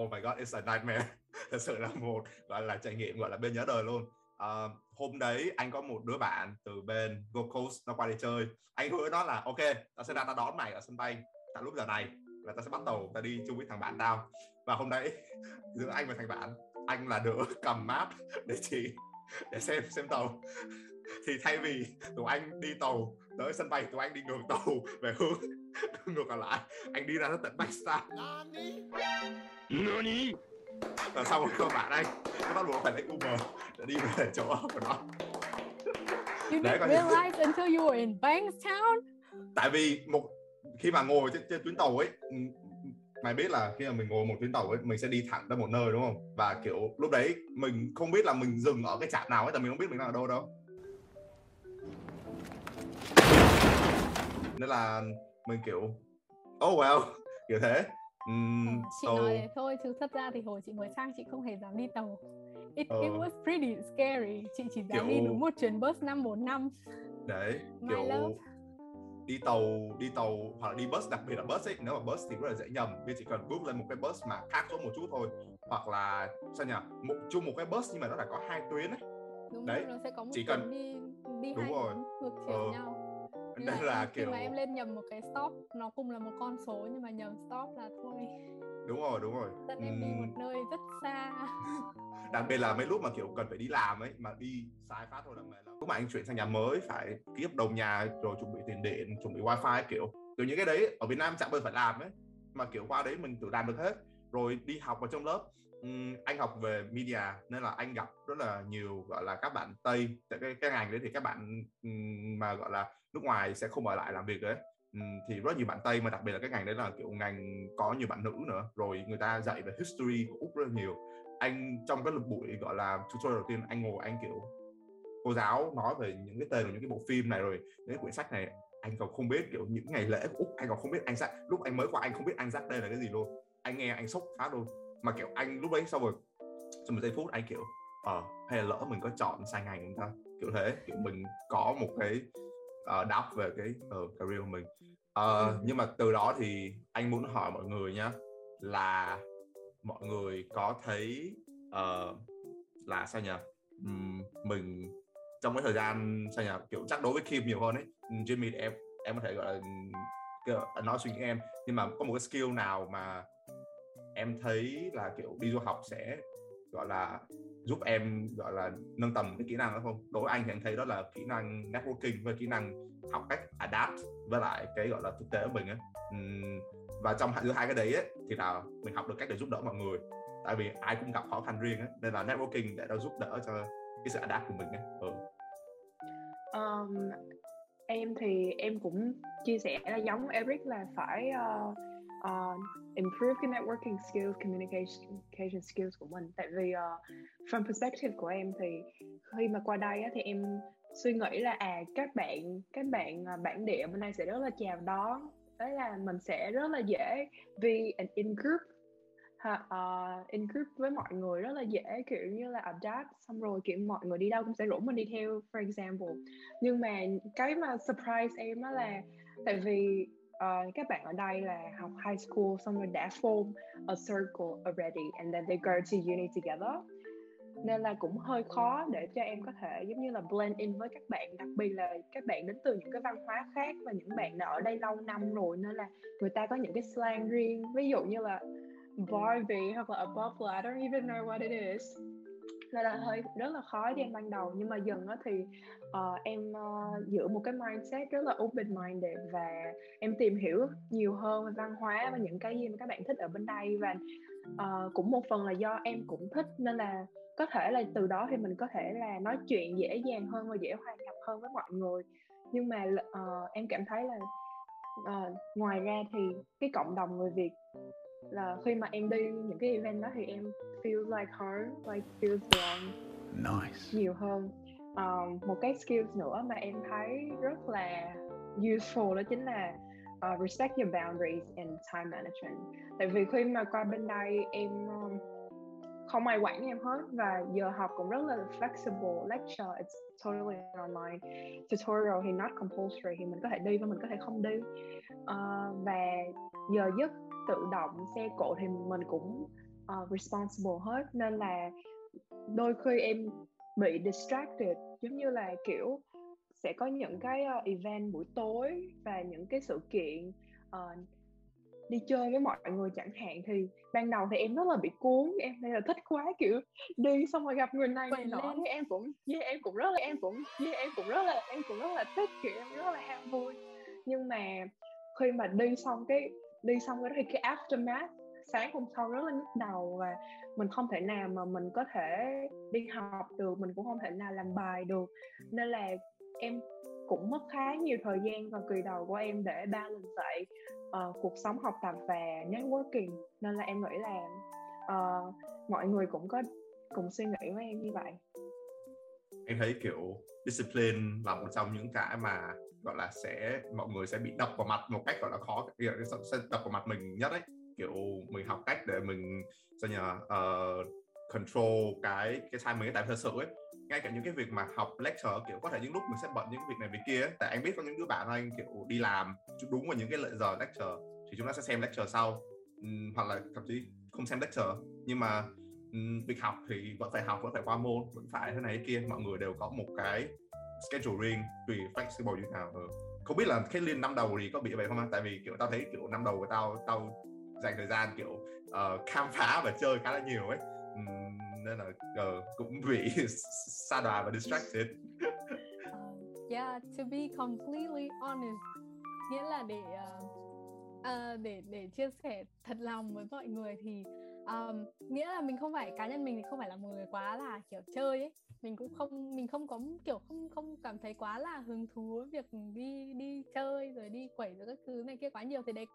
Speaker 1: Oh my god it's a nightmare. Thật sự là một gọi là trải nghiệm gọi là bên nhớ đời luôn. Uh, hôm đấy anh có một đứa bạn từ bên Gold Coast nó qua đi chơi. Anh hứa nó là ok tao sẽ ra tao đón mày ở sân bay tại lúc giờ này là tao sẽ bắt tàu tao đi chung với thằng bạn tao. Và hôm đấy giữa anh và thằng bạn anh là đứa cầm map để chỉ để xem xem tàu. Thì thay vì tụi anh đi tàu tới sân bay tụi anh đi ngược tàu về hướng ngược lại anh đi ra tới tận Pakistan
Speaker 6: Nani?
Speaker 1: và sau các bạn anh? Nó bắt buộc phải lấy Uber để đi về chỗ của nó.
Speaker 2: You didn't realize until you were in Bankstown?
Speaker 1: Tại vì một khi mà ngồi trên, trên tuyến tàu ấy mày biết là khi mà mình ngồi một chuyến tàu ấy mình sẽ đi thẳng tới một nơi đúng không? Và kiểu lúc đấy mình không biết là mình dừng ở cái trạm nào ấy tại mình không biết mình đang ở đâu đâu. Nên là mình kiểu oh well kiểu thế.
Speaker 2: Uhm, chị so... nói thôi chứ thật ra thì hồi chị mới sang chị không hề dám đi tàu. It, uh, it was pretty scary. Chị chỉ dám kiểu... đi đúng một chuyến bus 545
Speaker 1: đấy My kiểu love đi tàu đi tàu hoặc là đi bus đặc biệt là bus ấy nếu mà bus thì rất là dễ nhầm. Vì chỉ cần bước lên một cái bus mà khác chỗ một chút thôi hoặc là sao nhỉ một chung một cái bus nhưng mà nó đã có hai tuyến ấy.
Speaker 2: Đúng đấy rồi, nó sẽ có một chỉ cần đi đi
Speaker 1: đúng
Speaker 2: hai
Speaker 1: rồi.
Speaker 2: ngược chiều ừ. nhau.
Speaker 1: Nên là, là
Speaker 2: kiểu mà em lên nhầm một cái stop nó cùng là một con số nhưng mà nhầm stop là thôi.
Speaker 1: Đúng rồi đúng rồi.
Speaker 2: Dẫn em đi một nơi rất xa
Speaker 1: đặc biệt là mấy lúc mà kiểu cần phải đi làm ấy mà đi sai phát thôi là mệt lắm. Lúc mà anh chuyển sang nhà mới phải ký hợp đồng nhà rồi chuẩn bị tiền điện chuẩn bị wifi kiểu. Kiểu những cái đấy ở Việt Nam chẳng bao giờ phải làm ấy mà kiểu qua đấy mình tự làm được hết. Rồi đi học ở trong lớp uhm, anh học về media nên là anh gặp rất là nhiều gọi là các bạn tây. Tại cái cái ngành đấy thì các bạn um, mà gọi là nước ngoài sẽ không ở lại làm việc đấy uhm, thì rất nhiều bạn tây mà đặc biệt là cái ngành đấy là kiểu ngành có nhiều bạn nữ nữa. Rồi người ta dạy về history của úc rất là nhiều anh trong cái buổi gọi là tutorial đầu tiên anh ngồi anh kiểu cô giáo nói về những cái tên của những cái bộ phim này rồi những cái quyển sách này anh còn không biết kiểu những ngày lễ của úc anh còn không biết anh sách lúc anh mới qua anh không biết anh giác đây là cái gì luôn. Anh nghe anh sốc phát luôn. Mà kiểu anh lúc đấy sau rồi trong một giây phút anh kiểu ờ uh, hay là lỡ mình có chọn sai ngành không ta? Kiểu thế kiểu mình có một cái uh, đáp về cái uh, career của mình. Uh, nhưng mà từ đó thì anh muốn hỏi mọi người nhá là mọi người có thấy uh, là sao nhỉ? Um, mình trong cái thời gian sao nhỉ? Kiểu chắc đối với Kim nhiều hơn ấy. Jimmy thì em em có thể gọi là nói suy nghĩ em. Nhưng mà có một cái skill nào mà em thấy là kiểu đi du học sẽ gọi là giúp em gọi là nâng tầm cái kỹ năng đó không? Đối với anh thì anh thấy đó là kỹ năng networking và kỹ năng học cách adapt với lại cái gọi là thực tế của mình á và trong giữa hai cái đấy ấy, thì là mình học được cách để giúp đỡ mọi người tại vì ai cũng gặp khó khăn riêng á nên là networking để nó giúp đỡ cho cái sự adapt của mình á ừ.
Speaker 4: Um, em thì em cũng chia sẻ là giống Eric là phải uh, uh, improve cái networking skills, communication, communication skills của mình. Tại vì uh, from perspective của em thì khi mà qua đây á, thì em suy nghĩ là à các bạn các bạn à, bản địa bên đây sẽ rất là chào đón. Đấy là mình sẽ rất là dễ vì in group. Ha, uh, in group với mọi người rất là dễ kiểu như là adapt xong rồi kiểu mọi người đi đâu cũng sẽ rủ mình đi theo for example. Nhưng mà cái mà surprise em đó là tại vì uh, các bạn ở đây là học high school xong rồi đã form a circle already and then they go to uni together nên là cũng hơi khó để cho em có thể giống như là blend in với các bạn đặc biệt là các bạn đến từ những cái văn hóa khác và những bạn đã ở đây lâu năm rồi nên là người ta có những cái slang riêng ví dụ như là Barbie hoặc là above là I don't even know what it is. Nên là hơi rất là khó cho em ban đầu nhưng mà dần á thì uh, em uh, giữ một cái mindset rất là open minded và em tìm hiểu nhiều hơn về văn hóa và những cái gì mà các bạn thích ở bên đây. Và uh, cũng một phần là do em cũng thích nên là có thể là từ đó thì mình có thể là nói chuyện dễ dàng hơn và dễ hòa nhập hơn với mọi người nhưng mà uh, em cảm thấy là uh, ngoài ra thì cái cộng đồng người Việt là khi mà em đi những cái event đó thì em feel like home, like feels wrong
Speaker 7: Nice.
Speaker 4: nhiều hơn. Um, một cái skills nữa mà em thấy rất là useful đó chính là uh, respect your boundaries and time management. Tại vì khi mà qua bên đây em um, không ai quản em hết. Và giờ học cũng rất là flexible lecture. It's totally online. Tutorial thì not compulsory. Thì mình có thể đi và mình có thể không đi. Uh, và giờ giấc tự động xe cộ thì mình cũng uh, responsible hết. Nên là đôi khi em bị distracted. Giống như là kiểu sẽ có những cái uh, event buổi tối và những cái sự kiện uh, đi chơi với mọi người chẳng hạn thì ban đầu thì em rất là bị cuốn em đây là thích quá kiểu đi xong rồi gặp người này người nọ thì em cũng yeah, em cũng rất là em cũng yeah, em cũng rất là em cũng rất là thích kiểu em rất là ham vui. Nhưng mà khi mà đi xong cái đi xong cái đó thì cái aftermath sáng hôm sau rất là nhức đầu và mình không thể nào mà mình có thể đi học được mình cũng không thể nào làm bài được. Nên là em cũng mất khá nhiều thời gian vào kỳ đầu của em để balance dậy uh, ờ, cuộc sống học tập và networking. Nên là em nghĩ là uh, mọi người cũng có cùng suy nghĩ với em như vậy.
Speaker 1: Em thấy kiểu discipline là một trong những cái mà gọi là sẽ mọi người sẽ bị đập vào mặt một cách gọi là khó sẽ đập vào mặt mình nhất ấy. Kiểu mình học cách để mình sao nhờ uh, control cái cái time mình tại thật sự ấy ngay cả những cái việc mà học lecture kiểu có thể những lúc mình sẽ bận những cái việc này việc kia ấy. tại anh biết có những đứa bạn anh kiểu đi làm đúng vào những cái lợi giờ lecture thì chúng ta sẽ xem lecture sau uhm, hoặc là thậm chí không xem lecture nhưng mà um, việc học thì vẫn phải học vẫn phải qua môn vẫn phải thế này thế kia mọi người đều có một cái schedule riêng tùy flexible như nào ừ. không biết là cái liên năm đầu thì có bị vậy không anh tại vì kiểu tao thấy kiểu năm đầu của tao tao dành thời gian kiểu uh, khám phá và chơi khá là nhiều ấy um, nên là uh, cũng bị xa đà và distracted
Speaker 2: uh, ờ, yeah to be completely honest nghĩa là để uh, uh, để để chia sẻ thật lòng với mọi người thì um, nghĩa là mình không phải cá nhân mình thì không phải là một người quá là kiểu chơi ấy. Mình cũng không mình không có kiểu không không cảm thấy quá là hứng thú với việc đi đi chơi rồi đi quẩy rồi các thứ này kia quá nhiều. Thì đấy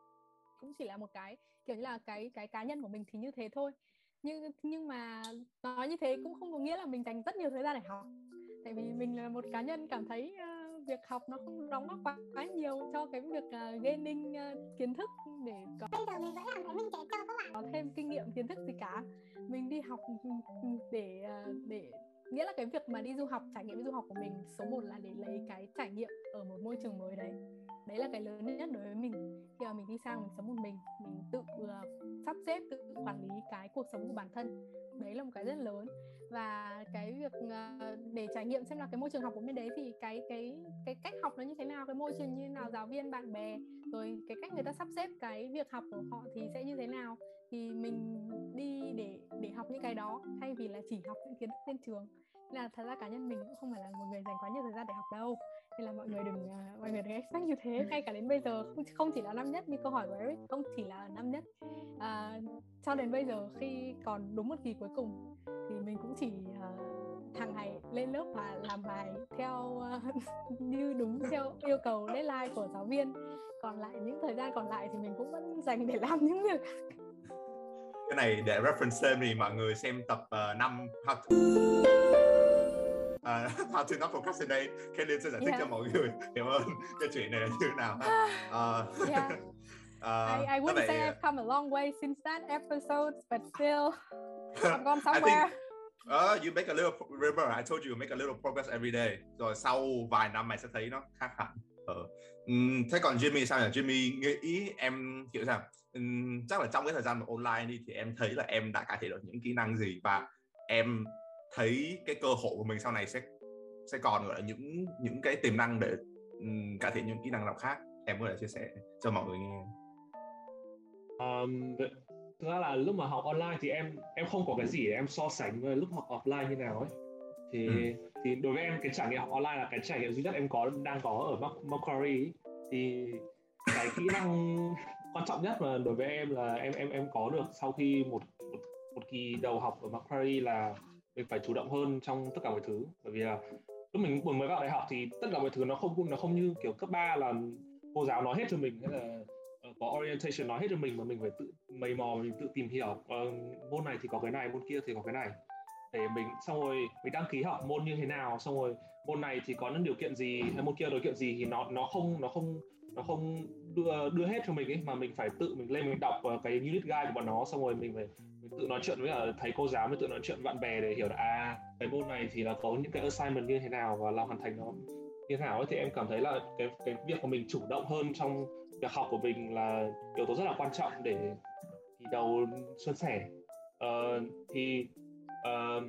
Speaker 2: cũng chỉ là một cái kiểu như là cái cái cá nhân của mình thì như thế thôi nhưng nhưng mà nói như thế cũng không có nghĩa là mình dành rất nhiều thời gian để học. Tại vì mình là một cá nhân cảm thấy uh, việc học nó không đóng góp quá, quá nhiều cho cái việc uh, gaining uh, kiến thức để có
Speaker 5: bây giờ mình vẫn làm thấy mình trẻ trâu các bạn.
Speaker 2: có thêm kinh nghiệm kiến thức gì cả. Mình đi học để uh, để nghĩa là cái việc mà đi du học trải nghiệm đi du học của mình số một là để lấy cái trải nghiệm ở một môi trường mới đấy. Đấy là cái lớn nhất đối với mình. Khi mà mình đi sang mình sống một mình mình tự uh, sắp xếp tự quản lý cái cuộc sống của bản thân. Đấy là một cái rất lớn. Và cái việc uh, để trải nghiệm xem là cái môi trường học của bên đấy thì cái cái cái cách học nó như thế nào cái môi trường như thế nào giáo viên bạn bè rồi cái cách người ta sắp xếp cái việc học của họ thì sẽ như thế nào thì mình đi để để học những cái đó thay vì là chỉ học những kiến thức trên trường. Nên là thật ra cá nhân mình cũng không phải là một người dành quá nhiều thời gian để học đâu. Nên là mọi người đừng uh, mọi người đừng expect như thế ngay cả đến bây giờ. Không không chỉ là năm nhất như câu hỏi của Eric không chỉ là năm nhất uh, cho đến bây giờ khi còn đúng một kỳ cuối cùng thì mình cũng chỉ uh, hàng ngày lên lớp và làm bài theo uh, như đúng theo yêu cầu deadline của giáo viên. Còn lại những thời gian còn lại thì mình cũng vẫn dành để làm những việc
Speaker 1: cái này để reference thêm thì mọi người xem tập uh, 5 how to, uh, how to not procrastinate Kelly sẽ giải thích
Speaker 2: Yeah.
Speaker 1: cho mọi người hiểu hơn cái chuyện này là như thế nào ha uh,
Speaker 2: Yeah.
Speaker 1: uh,
Speaker 2: I, I wouldn't
Speaker 1: vậy,
Speaker 2: say I've come a long way since that episode, but still, I've gone
Speaker 1: I think
Speaker 2: somewhere.
Speaker 1: Uh, you make a little remember I told you you make a little progress every day rồi sau vài năm mày sẽ thấy nó khác hẳn ờ. Ừm, thế còn Jimmy sao nhỉ Jimmy nghĩ em hiểu sao chắc là trong cái thời gian mà online đi thì em thấy là em đã cải thiện được những kỹ năng gì và em thấy cái cơ hội của mình sau này sẽ sẽ còn gọi là những những cái tiềm năng để ừm, cải thiện những kỹ năng nào khác em có thể chia sẻ cho mọi người nghe
Speaker 3: Um, thực ra là lúc mà học online thì em em không có cái gì để em so sánh với lúc học offline như nào ấy thì
Speaker 1: Ừ.
Speaker 3: thì đối với em cái trải nghiệm học online là cái trải nghiệm duy nhất em có đang có ở Mac- Macquarie ấy. thì cái kỹ năng quan trọng nhất mà đối với em là em em em có được sau khi một một, một kỳ đầu học ở Macquarie là mình phải chủ động hơn trong tất cả mọi thứ. Bởi vì là lúc mình vừa mới vào đại học thì tất cả mọi thứ nó không nó không như kiểu cấp 3 là cô giáo nói hết cho mình hay là ờ, có orientation nói hết cho mình mà mình phải tự mày mò mình tự tìm hiểu. Uh, môn này thì có cái này môn kia thì có cái này. Để mình xong rồi mình đăng ký học môn như thế nào xong rồi môn này thì có những điều kiện gì hay môn kia điều kiện gì thì nó nó không nó không nó không đưa đưa hết cho mình ấy mà mình phải tự mình lên mình đọc ờ, cái unit guide của bọn nó xong rồi mình phải mình tự nói chuyện với cả thầy cô giáo mình tự nói chuyện với bạn bè để hiểu là à cái môn này thì là có những cái assignment như thế nào và làm hoàn thành nó như thế nào ấy. Thì em cảm thấy là cái cái việc của mình chủ động hơn trong việc học của mình là yếu tố rất là quan trọng để thi đầu xuân sẻ. Uh, thì ờm,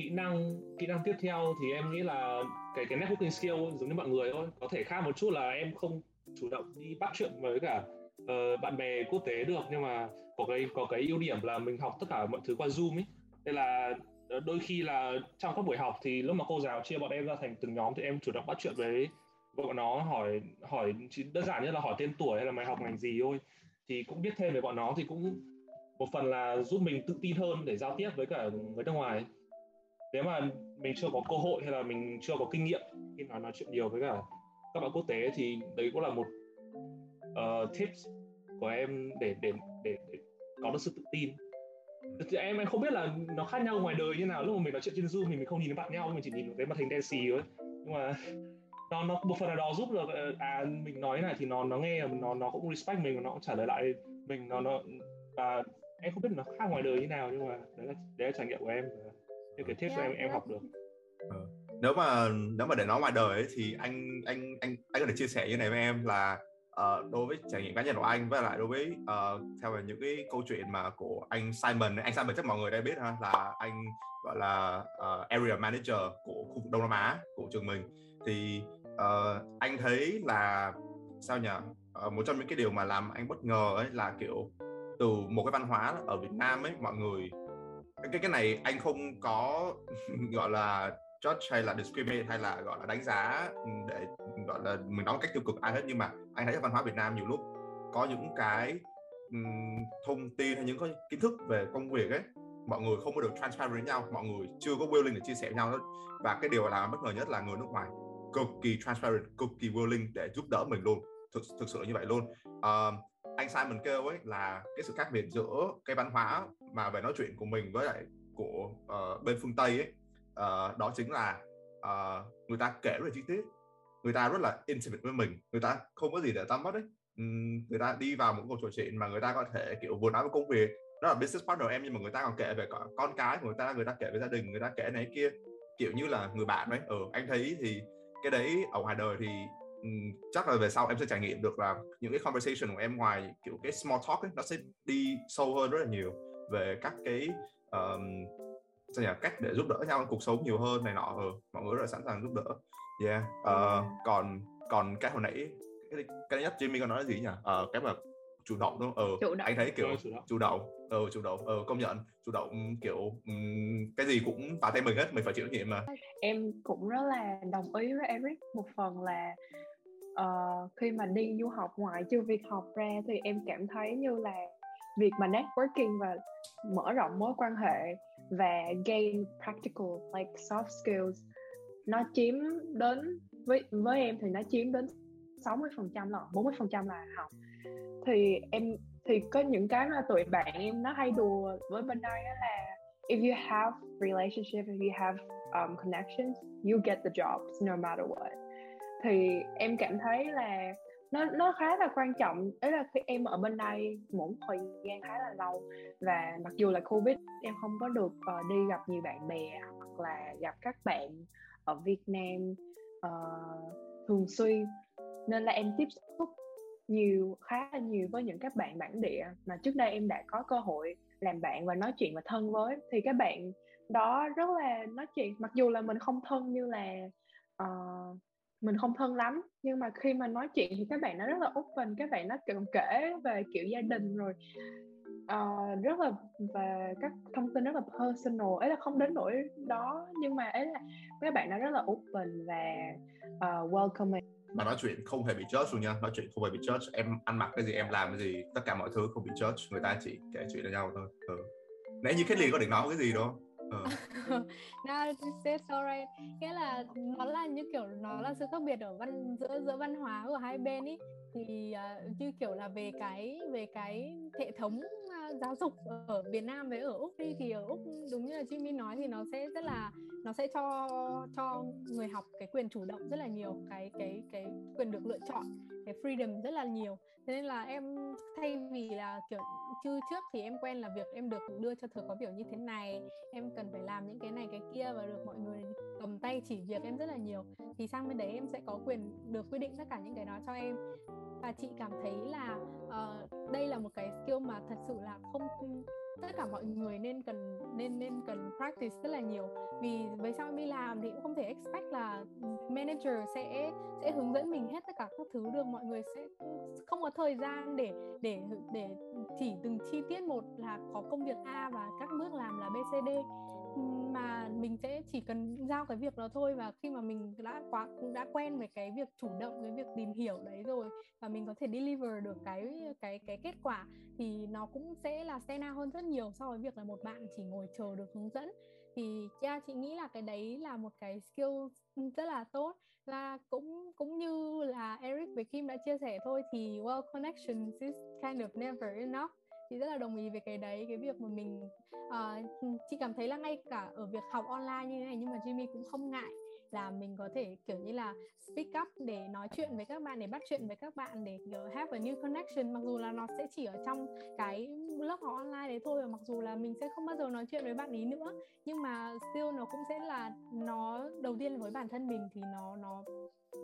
Speaker 3: kỹ năng kỹ năng tiếp theo thì em nghĩ là cái cái networking skill giống như mọi người thôi có thể khác một chút là em không chủ động đi bắt chuyện với cả uh, bạn bè quốc tế được nhưng mà có cái có cái ưu điểm là mình học tất cả mọi thứ qua zoom ấy. Nên là ờ, đôi khi là trong các buổi học thì lúc mà cô giáo chia bọn em ra thành từng nhóm thì em chủ động bắt chuyện với bọn nó hỏi hỏi chỉ đơn giản như là hỏi tên tuổi hay là mày học ngành gì thôi. Thì cũng biết thêm về bọn nó thì cũng một phần là giúp mình tự tin hơn để giao tiếp với cả người nước ngoài nếu mà mình chưa có cơ hội hay là mình chưa có kinh nghiệm khi nói nói chuyện nhiều với cả các bạn quốc tế thì đấy cũng là một ờ, tips của em để để để, để có được sự tự tin. Thực ra em em không biết là nó khác nhau ngoài đời như nào. Lúc mà mình nói chuyện trên zoom thì mình không nhìn thấy mặt nhau mình chỉ nhìn vào cái màn hình đen xì thôi. Nhưng mà nó nó một phần nào đó giúp được ờ, à mình nói này thì nó nó nghe nó nó cũng respect mình và nó cũng trả lời lại mình nó nó và em không biết nó khác ngoài đời như nào nhưng mà đấy là đấy là trải nghiệm của em những cái tips
Speaker 2: Yeah,
Speaker 3: em em
Speaker 2: yeah.
Speaker 3: học được.
Speaker 1: Nếu mà nếu mà để nói ngoài đời ấy, thì anh anh anh anh có thể chia sẻ như này với em là ờ, đối với trải nghiệm cá nhân của anh với lại đối với ờ, theo là những cái câu chuyện mà của anh Simon anh Simon chắc mọi người đã biết ha là anh gọi là ờ, area manager của khu vực Đông Nam Á của trường mình. Thì ờ, anh thấy là sao nhỉ? Một trong những cái điều mà làm anh bất ngờ ấy là kiểu từ một cái văn hóa ở Việt Nam ấy mọi người cái cái này anh không có gọi là judge hay là discriminate hay là gọi là đánh giá ừ, để gọi là mình nói một cách tiêu cực ai hết. Nhưng mà anh thấy ở văn hóa Việt Nam nhiều lúc có những cái um, thông tin hay những cái kiến thức về công việc ấy mọi người không có được transparent với nhau mọi người chưa có willing để chia sẻ với nhau hết. Và cái điều làm bất ngờ nhất là người nước ngoài cực kỳ transparent cực kỳ willing để giúp đỡ mình luôn. Thực thực sự là như vậy luôn. Uh, anh Simon kêu ấy là cái sự khác biệt giữa cái văn hóa mà về nói chuyện của mình với lại của uh, bên phương Tây ấy uh, đó chính là uh, người ta kể rất là chi tiết người ta rất là intimate với mình người ta không có gì để tắm mất ấy. Ừm, người ta đi vào một cuộc trò chuyện mà người ta có thể kiểu vừa nói về công việc đó là business partner em nhưng mà người ta còn kể về con cái của người ta người ta kể về gia đình người ta kể này kia kiểu như là người bạn đấy ừ anh thấy thì cái đấy ở ngoài đời thì chắc là về sau em sẽ trải nghiệm được là những cái conversation của em ngoài kiểu cái small talk ấy, nó sẽ đi sâu hơn rất là nhiều về các cái um, sao nhỉ cách để giúp đỡ nhau trong cuộc sống nhiều hơn này nọ. Ừ, mọi người rất là sẵn sàng giúp đỡ. Yeah uh, còn còn cái hồi nãy cái, cái nhất Jimmy có nói là gì nhỉ? Uh, cái mà chủ động đúng không? Ừ, anh thấy kiểu chủ động, chủ động, ừ, chủ động, ừ, công nhận, chủ động kiểu um, cái gì cũng tại tay mình hết, mình phải chịu trách nhiệm mà.
Speaker 4: Em cũng rất là đồng ý với Eric một phần là uh, khi mà đi du học ngoại trừ việc học ra thì em cảm thấy như là việc mà networking và mở rộng mối quan hệ và gain practical like soft skills nó chiếm đến với với em thì nó chiếm đến 60% là 40% là học thì em thì có những cái mà tụi bạn em nó hay đùa với bên đây đó là if you have relationship if you have um, connections you get the jobs no matter what. Thì em cảm thấy là nó nó khá là quan trọng. Đấy là khi em ở bên đây một thời gian khá là lâu và mặc dù là covid em không có được uh, đi gặp nhiều bạn bè hoặc là gặp các bạn ở Việt Nam uh, thường xuyên. Nên là em tiếp xúc nhiều khá là nhiều với những các bạn bản địa mà trước đây em đã có cơ hội làm bạn và nói chuyện và thân với. Thì các bạn đó rất là nói chuyện mặc dù là mình không thân như là uh, mình không thân lắm nhưng mà khi mà nói chuyện thì các bạn nó rất là open các bạn nó kiểu kể về kiểu gia đình rồi uh, rất là và các thông tin rất là personal ấy là không đến nỗi đó nhưng mà ấy là các bạn nó rất là open và uh, welcoming
Speaker 1: mà nói chuyện không hề bị judge luôn nha. Nói chuyện không hề bị judge. Em ăn mặc cái gì, em làm cái gì, tất cả mọi thứ không bị judge. Người ta chỉ kể chuyện với nhau thôi. Ừ. nãy như Kelly có định nói cái gì đâu
Speaker 2: no it's alright nghĩa là nó là như kiểu nó là sự khác biệt ở văn giữa giữa văn hóa của hai bên ý. Thì uh, như kiểu là về cái về cái hệ thống uh, giáo dục ở Việt Nam với ở Úc đi thì ở Úc đúng như là Jimmy nói thì nó sẽ rất là nó sẽ cho cho người học cái quyền chủ động rất là nhiều cái cái cái quyền được lựa chọn cái freedom rất là nhiều thế nên là em thay vì là kiểu chứ trước thì em quen là việc em được đưa cho thời có biểu như thế này em cần phải làm những cái này cái kia và được mọi người cầm tay chỉ việc em rất là nhiều thì sang bên đấy em sẽ có quyền được quyết định tất cả những cái đó cho em. Và chị cảm thấy là uh, đây là một cái skill mà thật sự là không tất cả mọi người nên cần, nên nên cần practice rất là nhiều. Vì với sau em đi làm thì cũng không thể expect là ừ, manager sẽ sẽ hướng dẫn mình hết tất cả các thứ được. Mọi người sẽ không có thời gian để để để chỉ từng chi tiết một là có công việc A và các bước làm là BCD mà mình sẽ chỉ cần giao cái việc đó thôi và khi mà mình đã quá đã quen với cái việc chủ động cái việc tìm hiểu đấy rồi và mình có thể deliver được cái cái cái kết quả thì nó cũng sẽ là stand out hơn rất nhiều so với việc là một bạn chỉ ngồi chờ được hướng dẫn. Thì yeah, chị nghĩ là cái đấy là một cái skill rất là tốt. Và cũng cũng như là Eric với Kim đã chia sẻ thôi thì well connections is kind of never enough chị rất là đồng ý về cái đấy cái việc mà mình uh, chị cảm thấy là ngay cả ở việc học online như thế này nhưng mà Jimmy cũng không ngại là mình có thể kiểu như là speak up để nói chuyện với các bạn để bắt chuyện với các bạn để kiểu have a new connection. Mặc dù là nó sẽ chỉ ở trong cái lớp học online đấy thôi và mặc dù là mình sẽ không bao giờ nói chuyện với bạn ý nữa nhưng mà still nó cũng sẽ là nó đầu tiên với bản thân mình thì nó nó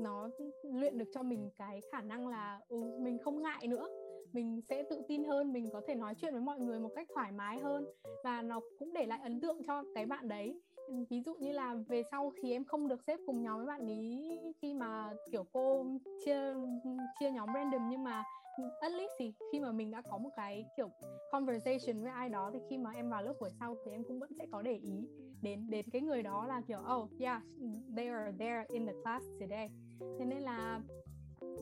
Speaker 2: nó luyện được cho mình cái khả năng là ừ, mình không ngại nữa. Mình sẽ tự tin hơn mình có thể nói chuyện với mọi người một cách thoải mái hơn và nó cũng để lại ấn tượng cho cái bạn đấy ví dụ như là về sau khi em không được xếp cùng nhóm với bạn ý khi mà, kiểu, cô chia chia nhóm random nhưng mà at least thì khi mà mình đã có một cái, kiểu, conversation với ai đó thì khi mà em vào lớp buổi sau thì em cũng vẫn sẽ có để ý đến đến cái người đó là, kiểu oh yeah, they are there in the class today. Thế nên là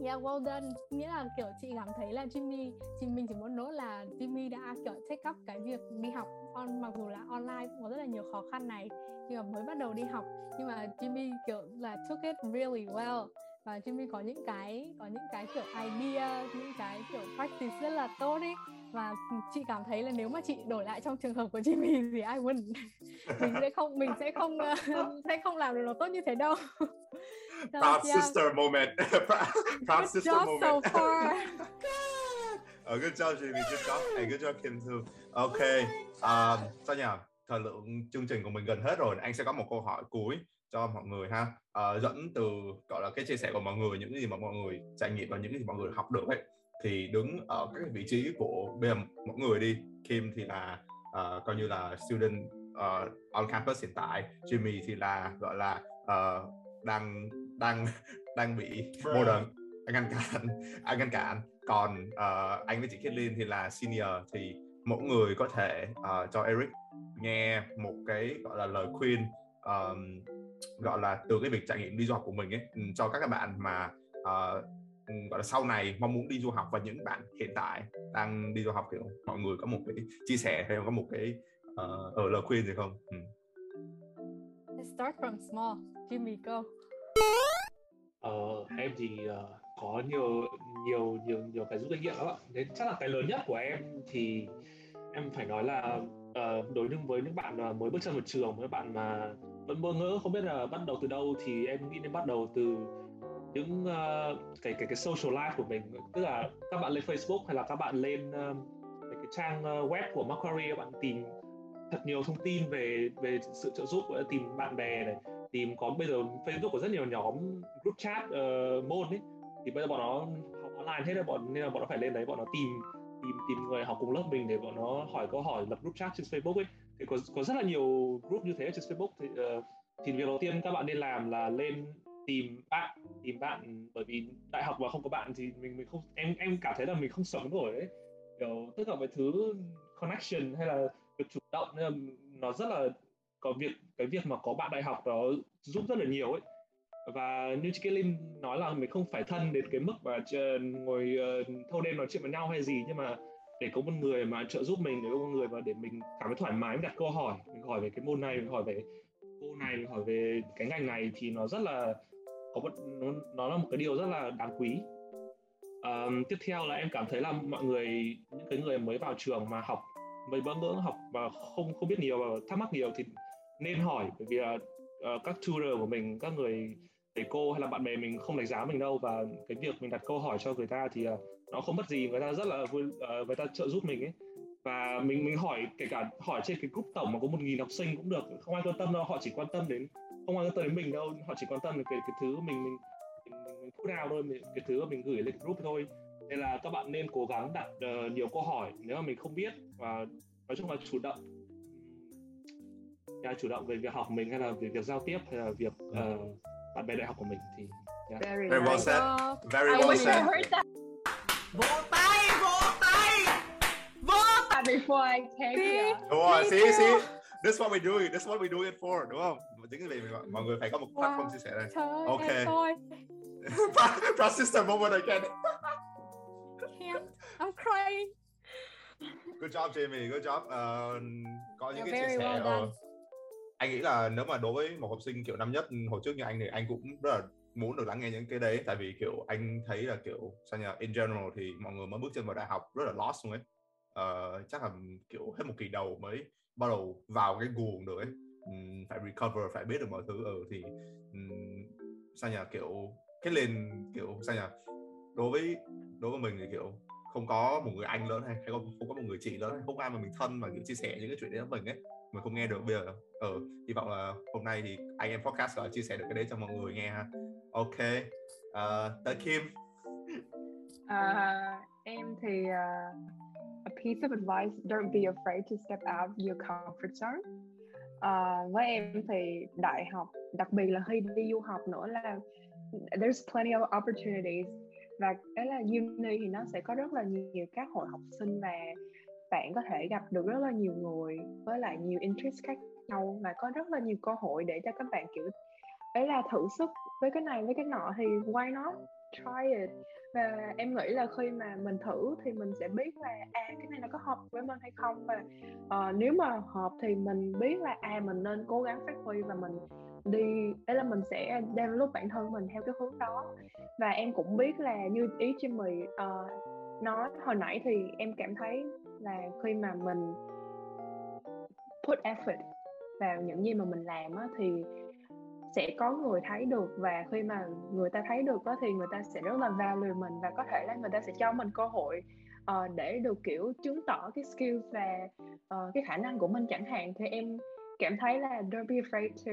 Speaker 2: Yeah, well done. Nghĩa là kiểu chị cảm thấy là Jimmy, chị mình chỉ muốn nói là Jimmy đã kiểu take up cái việc đi học on mặc dù là online cũng có rất là nhiều khó khăn này nhưng mà mới bắt đầu đi học. Nhưng mà Jimmy kiểu là took it really well. Và Jimmy có những cái có những cái kiểu idea những cái kiểu practice rất là tốt ý và chị cảm thấy là nếu mà chị đổi lại trong trường hợp của Jimmy thì I wouldn't. Mình sẽ không mình sẽ không uh, sẽ không làm được nó tốt như thế đâu
Speaker 1: proud yeah. sister moment. Proud
Speaker 2: good
Speaker 1: sister
Speaker 2: job
Speaker 1: moment.
Speaker 2: so far.
Speaker 1: Uh, good job Jimmy good job. And good job Kim too okay um, sao nhỉ thời lượng chương trình của mình gần hết rồi. Anh sẽ có một câu hỏi cuối cho mọi người ha. Uh, dẫn từ gọi là cái chia sẻ của mọi người những gì mà mọi người trải nghiệm và những gì mọi người học được ấy thì đứng ở các vị trí của bây giờ mỗi người đi. Kim thì là uh, coi như là student uh, on campus hiện tại. Jimmy thì là gọi là uh, đang đang đang bị modern ngăn cản anh ngăn cản còn uh, anh với chị Caitlin thì là senior thì mỗi người có thể uh, cho Eric nghe một cái gọi là lời khuyên um, gọi là từ cái việc trải nghiệm đi du học của mình ấy ừ, cho các bạn mà uh, gọi là sau này mong muốn đi du học và những bạn hiện tại đang đi du học thì mọi người có một cái chia sẻ hay có một cái uh, ở lời khuyên gì không? Ừ.
Speaker 2: Let's start from small. Jimmy go.
Speaker 3: Ờ, em thì uh, có nhiều nhiều nhiều nhiều cái rút kinh nghiệm lắm ạ. Thế chắc là cái lớn nhất của em thì em phải nói là uh, đối với những bạn mà mới bước chân vào trường, với bạn mà vẫn bơ ngỡ không biết là bắt đầu từ đâu thì em nghĩ nên bắt đầu từ những uh, cái cái cái social life của mình tức là các bạn lên Facebook hay là các bạn lên uh, cái trang uh, web của Macquarie các bạn tìm thật nhiều thông tin về về sự trợ giúp tìm bạn bè này tìm có bây giờ Facebook có rất nhiều nhóm group chat uh, môn ấy. Thì bây giờ bọn nó học online hết rồi bọn nên là bọn nó phải lên đấy bọn nó tìm tìm tìm người học cùng lớp mình để bọn nó hỏi câu hỏi lập group chat trên Facebook ấy. Thì có có rất là nhiều group như thế trên Facebook. Thì uh, thì việc đầu tiên các bạn nên làm là lên tìm bạn tìm bạn bởi vì đại học mà không có bạn thì mình mình không em em cảm thấy là mình không sống nổi đấy kiểu tất cả mọi thứ connection hay là việc chủ động nó rất là có việc cái việc mà có bạn đại học đó giúp rất là nhiều ấy. Và như chị Linh nói là mình không phải thân đến cái mức mà ờ, ngồi uh, thâu đêm nói chuyện với nhau hay gì nhưng mà để có một người mà trợ giúp mình để có một người mà để mình cảm thấy thoải mái đặt câu hỏi mình hỏi về cái môn này mình hỏi về cô này mình hỏi về cái ngành này thì nó rất là có một nó, nó là một cái điều rất là đáng quý. Um, tiếp theo là em cảm thấy là mọi người những cái người mới vào trường mà học mới bỡ ngỡ học và không không biết nhiều và thắc mắc nhiều thì nên hỏi bởi vì uh, các tutor của mình các người thầy cô hay là bạn bè mình không đánh giá mình đâu. Và cái việc mình đặt câu hỏi cho người ta thì uh, nó không mất gì người ta rất là vui uh, người ta trợ giúp mình ấy. Và mình mình hỏi kể cả hỏi trên cái group tổng mà có một nghìn học sinh cũng được không ai quan tâm đâu họ chỉ quan tâm đến không ai quan tâm đến mình đâu. Họ chỉ quan tâm đến cái cái thứ mình mình mình, mình put out thôi mình, cái thứ mình gửi lên group thôi. Nên là các bạn nên cố gắng đặt uh, nhiều câu hỏi nếu mà mình không biết. Và nói chung là chủ động yeah, chủ động về việc học mình hay là về việc giao tiếp hay là việc uh, bạn bè đại học của mình thì
Speaker 4: yeah. Very,
Speaker 1: Very well said. Very I well said.
Speaker 7: Vỗ tay, vỗ tay, vỗ
Speaker 4: tay before I came here.
Speaker 1: Đúng rồi, see, see. This what we do. This what we do it for, đúng không? Chính vì mọi người phải có một wow. platform chia sẻ này.
Speaker 2: Trời
Speaker 1: okay.
Speaker 2: ơi,
Speaker 1: Proud sister moment again.
Speaker 2: Can't. I'm crying.
Speaker 1: Good job Jamie, good job. Uh, có những
Speaker 2: You're
Speaker 1: cái chia sẻ.
Speaker 2: Well
Speaker 1: anh nghĩ là nếu mà đối với một học sinh kiểu năm nhất ừ, hồi trước như anh thì anh cũng rất là muốn được lắng nghe những cái đấy. Tại vì kiểu anh thấy là kiểu sao nhỉ in general thì mọi người mới bước chân vào đại học rất là lost luôn ấy. Uh, chắc là kiểu hết một kỳ đầu mới bắt đầu vào cái guồng được ấy. Um, phải recover phải biết được mọi thứ. Ở ừ, thì um, sao nhỉ kiểu cái lên kiểu sao nhỉ đối với đối với mình thì kiểu không có một người anh lớn hay hay không, không có một người chị lớn hay không ai mà mình thân mà kiểu chia sẻ những cái chuyện đấy với mình ấy mình không nghe được bây giờ ờ ừ, hy vọng là hôm nay thì anh em podcast có chia sẻ được cái đấy cho mọi người nghe ha. Ok uh, tới Kim.
Speaker 4: Uh, em thì uh, a piece of advice don't be afraid to step out of your comfort zone. Uh, với em thì đại học đặc biệt là khi đi du học nữa là there's plenty of opportunities. Và cái là uni thì nó sẽ có rất là nhiều các hội học sinh và bạn có thể gặp được rất là nhiều người với lại nhiều interest khác nhau và có rất là nhiều cơ hội để cho các bạn kiểu đấy là thử sức với cái này với cái nọ thì why not try it? Và em nghĩ là khi mà mình thử thì mình sẽ biết là à cái này nó có hợp với mình hay không? Và uh, nếu mà hợp thì mình biết là à mình nên cố gắng phát huy và mình đi đấy là mình sẽ develop bản thân mình theo cái hướng đó. Và em cũng biết là như ý trên mì uh, nói hồi nãy thì em cảm thấy là khi mà mình put effort vào những gì mà mình làm á, thì sẽ có người thấy được và khi mà người ta thấy được á, thì người ta sẽ rất là value mình và có thể là người ta sẽ cho mình cơ hội uh, để được kiểu chứng tỏ cái skill và uh, cái khả năng của mình chẳng hạn thì em cảm thấy là don't be afraid to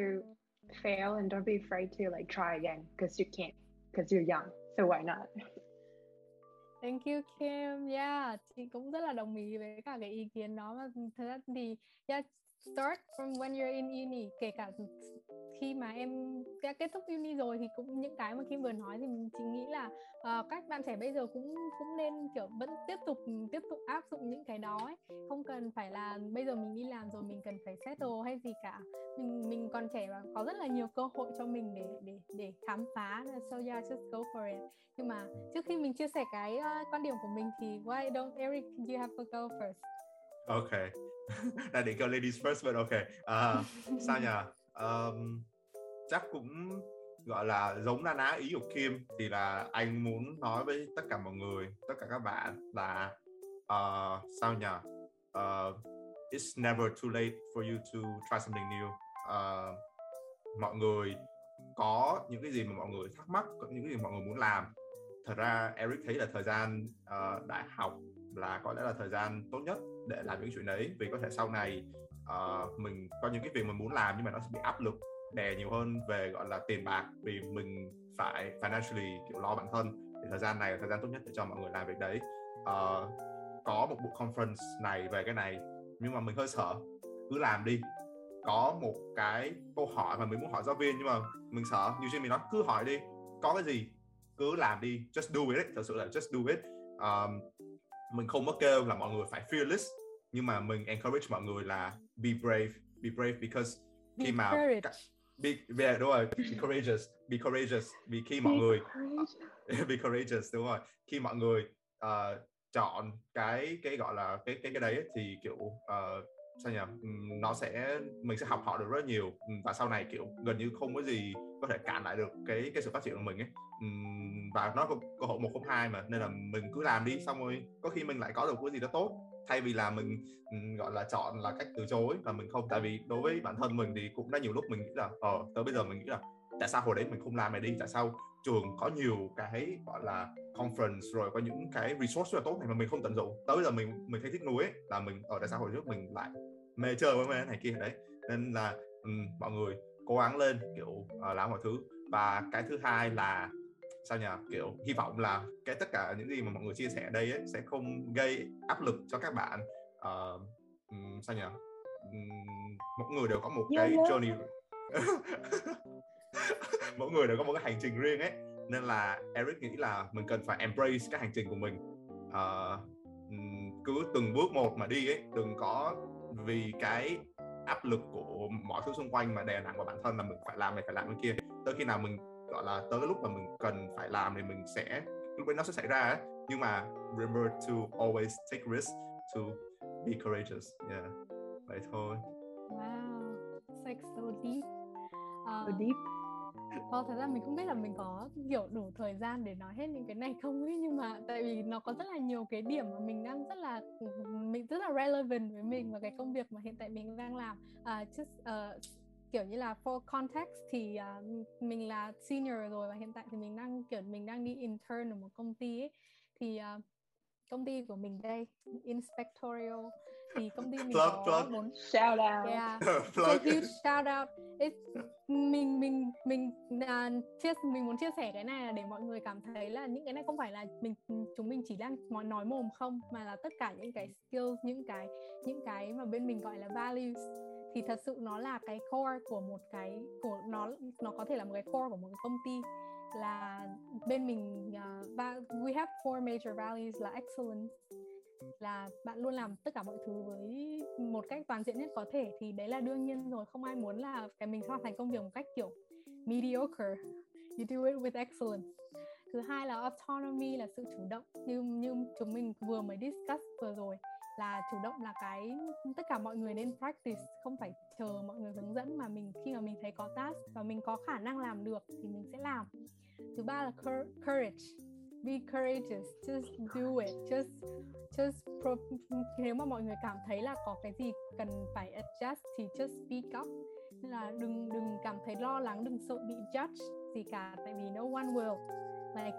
Speaker 4: fail and don't be afraid to like try again because you can't because you're young. So why not?
Speaker 2: Thank you Kim. Yeah, chị cũng rất là đồng ý với cả cái ý kiến đó mà thật ra thì yeah, start from when you're in uni kể cả khi mà em đã kết thúc uni rồi thì cũng những cái mà Kim vừa nói thì mình chỉ nghĩ là uh, các bạn trẻ bây giờ cũng cũng nên kiểu vẫn tiếp tục tiếp tục áp dụng những cái đó ấy. không cần phải là bây giờ mình đi làm rồi mình cần phải settle hay gì cả. Mình mình còn trẻ và có rất là nhiều cơ hội cho mình để để để khám phá so yeah just go for it. Nhưng mà trước khi mình chia sẻ cái uh, quan điểm của mình thì why don't Eric you have to go first?
Speaker 1: OK. Là định kêu ladies first but OK. À, sao nhỉ? Um, chắc cũng gọi là giống na ná ý của Kim thì là anh muốn nói với tất cả mọi người, tất cả các bạn là uh, sao nhỉ? Uh, it's never too late for you to try something new. Uh, mọi người có những cái gì mà mọi người thắc mắc, có những cái gì mọi người muốn làm. Thật ra Eric thấy là thời gian uh, đại học là có lẽ là thời gian tốt nhất để làm những chuyện đấy. Vì có thể sau này uh, mình có những cái việc mình muốn làm nhưng mà nó sẽ bị áp lực đè nhiều hơn về gọi là tiền bạc vì mình phải financially kiểu lo bản thân. Thì thời gian này là thời gian tốt nhất để cho mọi người làm việc đấy. Uh, có một buổi conference này về cái này nhưng mà mình hơi sợ. Cứ làm đi. Có một cái câu hỏi mà mình muốn hỏi giáo viên nhưng mà mình sợ. Như trên mình nói cứ hỏi đi. Có cái gì cứ làm đi. Just do it. Thật sự là just do it. Um, mình không có kêu là mọi người phải fearless nhưng mà mình encourage mọi người là be brave be brave because
Speaker 2: Be
Speaker 1: khi mà
Speaker 2: courage.
Speaker 1: be, yeah, đúng rồi be courageous be courageous vì khi mọi người be courageous đúng rồi khi mọi người uh, chọn cái cái gọi là cái cái cái đấy ấy, thì kiểu uh, sao nhỉ? Ừ, nó sẽ mình sẽ học họ được rất nhiều. Ừ, và sau này kiểu gần như không có gì có thể cản lại được cái cái sự phát triển của mình ấy. Ừ, và nó có cơ hội một không hai mà nên là mình cứ làm đi xong rồi có khi mình lại có được cái gì đó tốt. Thay vì là mình gọi là chọn là cách từ chối và mình không tại vì đối với bản thân mình thì cũng đã nhiều lúc mình nghĩ là ờ tới bây giờ mình nghĩ là tại sao hồi đấy mình không làm này đi? Tại sao trường có nhiều cái gọi là conference rồi có những cái resource rất là tốt này mà mình không tận dụng? Tới bây giờ mình mình thấy thích nuối ấy, là mình ở tại sao hồi trước mình lại mê chơi với mấy này kia. Đấy nên là ừm, mọi người cố gắng lên kiểu uh, làm mọi thứ. Và cái thứ hai là sao nhỉ kiểu hy vọng là cái tất cả những gì mà mọi người chia sẻ ở đây ấy, sẽ không gây áp lực cho các bạn. Uh, um, sao nhỉ um, mỗi người đều có một
Speaker 4: Yeah,
Speaker 1: cái
Speaker 4: yeah.
Speaker 1: journey mỗi người đều có một cái hành trình riêng ấy. Nên là Eric nghĩ là mình cần phải embrace cái hành trình của mình. Ừm, cứ từng bước một mà đi ấy đừng có vì cái áp lực của mọi thứ xung quanh mà đè nặng vào bản thân là mình phải làm này phải làm cái kia tới khi nào mình gọi là tới cái lúc mà mình cần phải làm thì mình sẽ lúc đấy nó sẽ xảy ra ấy nhưng mà remember to always take risk to be courageous yeah vậy thôi
Speaker 2: Wow, it's like so deep. Ờ,
Speaker 4: So deep.
Speaker 2: Ờ, thật ra mình không biết là mình có kiểu đủ thời gian để nói hết những cái này không ấy nhưng mà tại vì nó có rất là nhiều cái điểm mà mình đang rất là mình rất là relevant với mình và cái công việc mà hiện tại mình đang làm. uh, just uh, kiểu như là for context thì uh, mình là senior rồi và hiện tại thì mình đang kiểu mình đang đi intern ở một công ty ấy thì uh, công ty của mình đây Inspectorial thì công ty mình
Speaker 1: Plug,
Speaker 2: có
Speaker 1: plug.
Speaker 2: bốn
Speaker 4: Shout out.
Speaker 2: Yeah. So
Speaker 1: Plug.
Speaker 2: huge shout out. It's, mình mình mình à, chia mình muốn chia sẻ cái này là để mọi người cảm thấy là những cái này không phải là mình chúng mình chỉ đang nói, nói mồm không mà là tất cả những cái skills những cái những cái mà bên mình gọi là values thì thật sự nó là cái core của một cái của nó nó có thể là một cái core của một cái công ty là bên mình uh, we have four major values là excellence là bạn luôn làm tất cả mọi thứ với một cách toàn diện nhất có thể, thì đấy là đương nhiên rồi. Không ai muốn là cái mình hoàn thành công việc một cách, kiểu, mediocre. You do it with excellence. Thứ hai là autonomy, là sự chủ động. Như như chúng mình vừa mới discuss vừa rồi, là chủ động là cái tất cả mọi người nên practice, không phải chờ mọi người hướng dẫn mà mình, khi mà mình thấy có task và mình có khả năng làm được thì mình sẽ làm. Thứ ba là courage be courageous, just do it, just just pro- nếu mà mọi người cảm thấy là có cái gì cần phải adjust thì just speak up. Nên là đừng đừng cảm thấy lo lắng, đừng sợ bị judge gì cả, tại vì no one will. Like,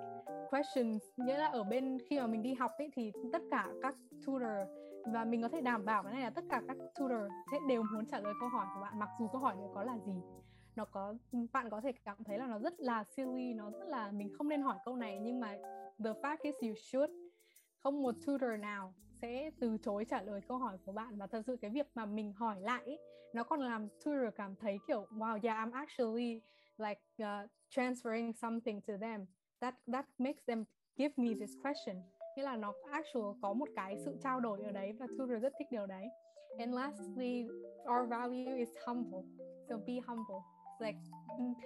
Speaker 2: questions, nghĩa là ở bên khi mà mình đi học ấy thì tất cả các tutor, và mình có thể đảm bảo cái này là tất cả các tutor sẽ đều muốn trả lời câu hỏi của bạn, mặc dù câu hỏi này có là gì nó có bạn có thể cảm thấy là nó rất là silly nó rất là mình không nên hỏi câu này nhưng mà the fact is you should. Không một tutor nào sẽ từ chối trả lời câu hỏi của bạn. Và thật sự cái việc mà mình hỏi lại nó còn làm tutor cảm thấy kiểu wow yeah I'm actually like uh, transferring something to them. That that makes them give me this question. Nghĩa là nó actual có một cái sự trao đổi ở đấy và tutor rất thích điều đấy. And lastly our value is humble. So be humble like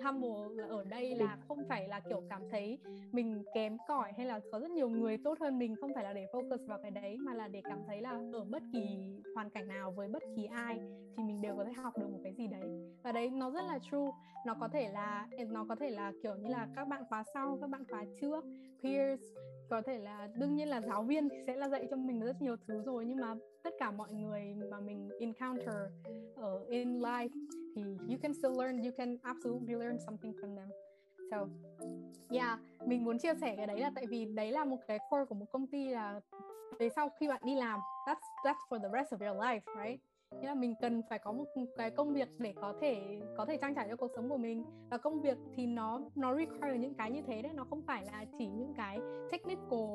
Speaker 2: humble là ở đây là không phải là kiểu cảm thấy mình kém cỏi hay là có rất nhiều người tốt hơn mình không phải là để focus vào cái đấy mà là để cảm thấy là ở bất kỳ hoàn cảnh nào với bất kỳ ai thì mình đều có thể học được một cái gì đấy. Và đấy nó rất là true. Nó có thể là nó có thể là kiểu như là các bạn khóa sau các bạn khóa trước peers có thể là đương nhiên là giáo viên thì sẽ là dạy cho mình rất nhiều thứ rồi nhưng mà tất cả mọi người mà mình encounter ở in life Mm-hmm. you can still learn, you can absolutely learn something from them. So, yeah, mình muốn chia sẻ cái đấy là tại vì đấy là một cái core của một công ty là về sau khi bạn đi làm, that's that's for the rest of your life, right? Nghĩa là mình cần phải có một cái công việc để có thể có thể trang trải cho cuộc sống của mình. Và công việc thì nó nó require những cái như thế đấy, nó không phải là chỉ những cái technical,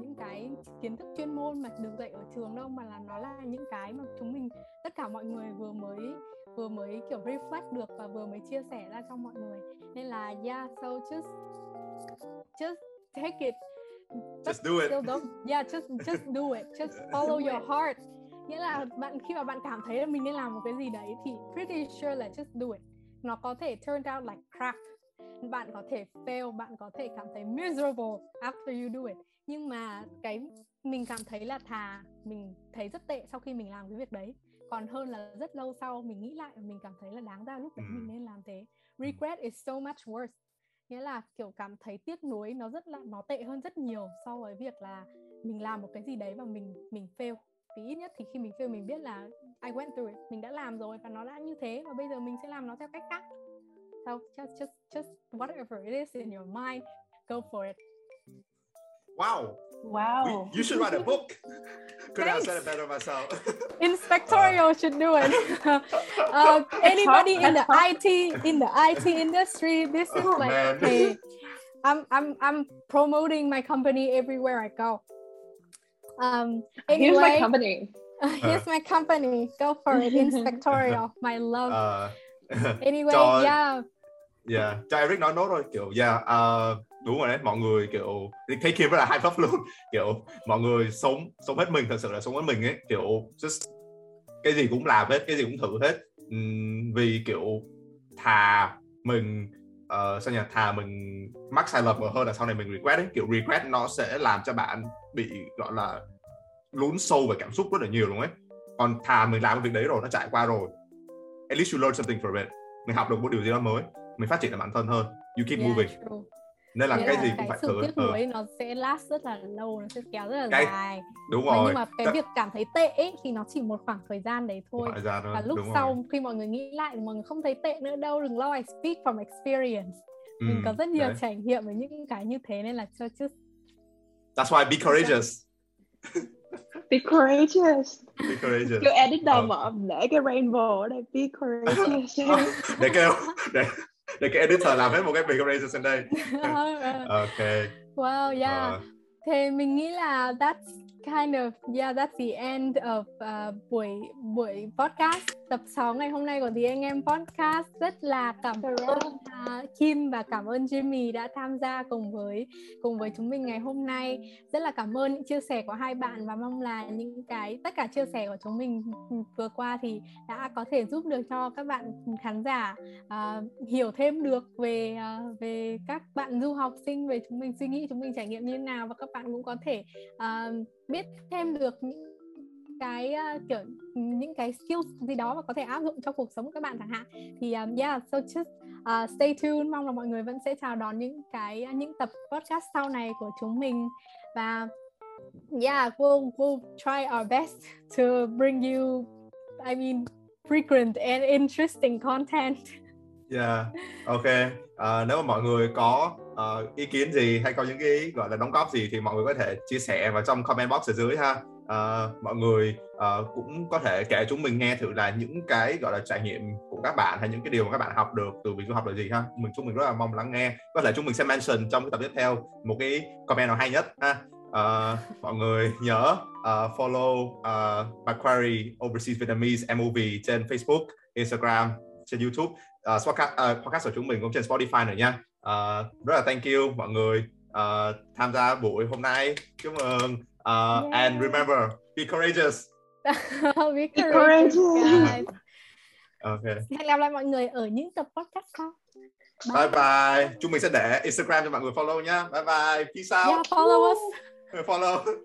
Speaker 2: những cái kiến thức chuyên môn mà được dạy ở trường đâu, mà là nó là những cái mà chúng mình, tất cả mọi người vừa mới vừa mới kiểu reflect được và vừa mới chia sẻ ra cho mọi người. Nên là yeah so just just take it.
Speaker 1: Just do it.
Speaker 2: don't yeah just just do it. Just follow your heart. Nghĩa là bạn khi mà bạn cảm thấy là mình nên làm một cái gì đấy thì pretty sure là just do it. Nó có thể turn out like crap. Bạn có thể fail bạn có thể cảm thấy miserable after you do it. Nhưng mà cái mình cảm thấy là thà mình thấy rất tệ sau khi mình làm cái việc đấy còn hơn là rất lâu sau mình nghĩ lại mình cảm thấy là đáng ra lúc đấy mình nên làm thế. Regret is so much worse. Nghĩa là kiểu cảm thấy tiếc nuối nó rất là nó tệ hơn rất nhiều so với việc là mình làm một cái gì đấy và mình mình fail. Vì ít nhất thì khi mình fail mình biết là I went through it mình đã làm rồi và nó đã như thế và bây giờ mình sẽ làm nó theo cách khác. So just just just whatever it is in your mind go for it
Speaker 1: wow.
Speaker 4: Wow.
Speaker 1: We- you should write a book. Could have said it better myself.
Speaker 2: Inspectorial should do it. Uh, anybody in the IT in the IT industry this is
Speaker 1: Oh,
Speaker 2: like
Speaker 1: man.
Speaker 2: okay I'm I'm I'm promoting my company everywhere I go. Um
Speaker 4: Here's my
Speaker 2: anyway
Speaker 4: company.
Speaker 2: here's my company. Go for it. Inspectorial my love.
Speaker 1: Ờ,
Speaker 2: anyway
Speaker 1: cho-
Speaker 2: yeah.
Speaker 1: Yeah cho Eric nói nốt thôi kiểu yeah ờ, đúng rồi đấy mọi người kiểu cái kia rất là high five luôn. Kiểu mọi người sống sống hết mình thật sự là sống hết mình ấy. Kiểu just cái gì cũng làm hết cái gì cũng thử hết. Ừm, vì kiểu thà mình ờ, sao nhỉ? Thà mình mắc sai lầm hơn là sau này mình regret ấy. Kiểu regret nó sẽ làm cho bạn bị gọi là lún sâu về cảm xúc rất là nhiều luôn ấy. Còn thà mình làm cái việc đấy rồi nó trải qua rồi at least you learn something from it. Mình học được một điều gì đó mới mình phát triển được bản thân hơn. You keep
Speaker 2: yeah,
Speaker 1: moving.
Speaker 2: true.
Speaker 1: Nên là
Speaker 2: Nghĩa
Speaker 1: cái
Speaker 2: là
Speaker 1: gì cũng
Speaker 2: cái
Speaker 1: phải
Speaker 2: sự
Speaker 1: thử
Speaker 2: tiếc
Speaker 1: ừ,
Speaker 2: nuối nó sẽ last rất là lâu nó sẽ kéo rất là
Speaker 1: Cái-
Speaker 2: dài
Speaker 1: đúng
Speaker 2: Mà
Speaker 1: rồi
Speaker 2: nhưng mà cái
Speaker 1: Các-
Speaker 2: việc cảm thấy tệ ấy, thì nó chỉ một khoảng thời gian đấy thôi
Speaker 1: gian
Speaker 2: và lúc
Speaker 1: đúng
Speaker 2: sau
Speaker 1: rồi.
Speaker 2: khi mọi người nghĩ lại thì mọi người không thấy tệ nữa đâu đừng lo I speak from experience mình
Speaker 1: Ừ,
Speaker 2: có rất nhiều
Speaker 1: đấy.
Speaker 2: trải nghiệm với những cái như thế nên là cho just
Speaker 1: that's why be courageous
Speaker 4: Be courageous.
Speaker 1: be courageous
Speaker 4: Kiểu edit đầu
Speaker 1: Ờ.
Speaker 4: mở để cái rainbow ở đây. Be courageous.
Speaker 1: để kêu để để cái editor làm hết một cái trên đây.
Speaker 2: Ờ,
Speaker 1: ok.
Speaker 2: Wow yeah.
Speaker 1: Ờ,
Speaker 2: Thì mình nghĩ là that's kind of yeah that's the end of uh, buổi buổi podcast. Tập 6 ngày hôm nay của The Anh Em Podcast. Rất là cảm ơn uh, Kim và cảm ơn Jimmy đã tham gia cùng với cùng với chúng mình ngày hôm nay. Rất là cảm ơn những chia sẻ của hai bạn và mong là những cái tất cả chia sẻ của chúng mình vừa qua thì đã có thể giúp được cho các bạn khán giả uh, hiểu thêm được về uh, về các bạn du học sinh về chúng mình suy nghĩ chúng mình trải nghiệm như thế nào và các bạn cũng có thể uh, biết thêm được những cái uh, kiểu những cái skills gì đó và có thể áp dụng cho cuộc sống của các bạn chẳng hạn. Thì um, yeah so just uh, stay tuned mong là mọi người vẫn sẽ chào đón những cái những tập podcast sau này của chúng mình. Và yeah we'll we'll try our best to bring you I mean frequent and interesting content.
Speaker 1: Yeah. Ok. Uh, nếu mà mọi người có Ờ, ý kiến gì hay có những cái gọi là đóng góp gì thì mọi người có thể chia sẻ vào trong comment box ở dưới ha. Uh, mọi người uh, cũng có thể kể chúng mình nghe thử là những cái gọi là trải nghiệm của của các bạn hay những cái điều mà các bạn học được từ việc du học là gì ha. Mình chúng mình rất là mong lắng nghe. Có thể chúng mình sẽ mention trong cái tập tiếp theo một cái comment nào hay nhất ha. Uh, mọi người nhớ uh, follow uh, Macquarie Overseas Vietnamese MOV trên Facebook Instagram trên YouTube. Uh, podcast, uh, podcast của chúng mình cũng trên Spotify nữa nha uh, rất là thank you mọi người. Uh, tham gia buổi hôm nay. Chúc mừng. Uh,
Speaker 2: Yeah.
Speaker 1: and remember be courageous.
Speaker 2: Be courageous. guys.
Speaker 1: ok.
Speaker 2: Hẹn gặp lại mọi người ở những tập podcast sau.
Speaker 1: bye. bye. Chúng mình sẽ để Instagram cho mọi người follow nhá. Bye bye. Peace out.
Speaker 2: Yeah, follow us.
Speaker 1: follow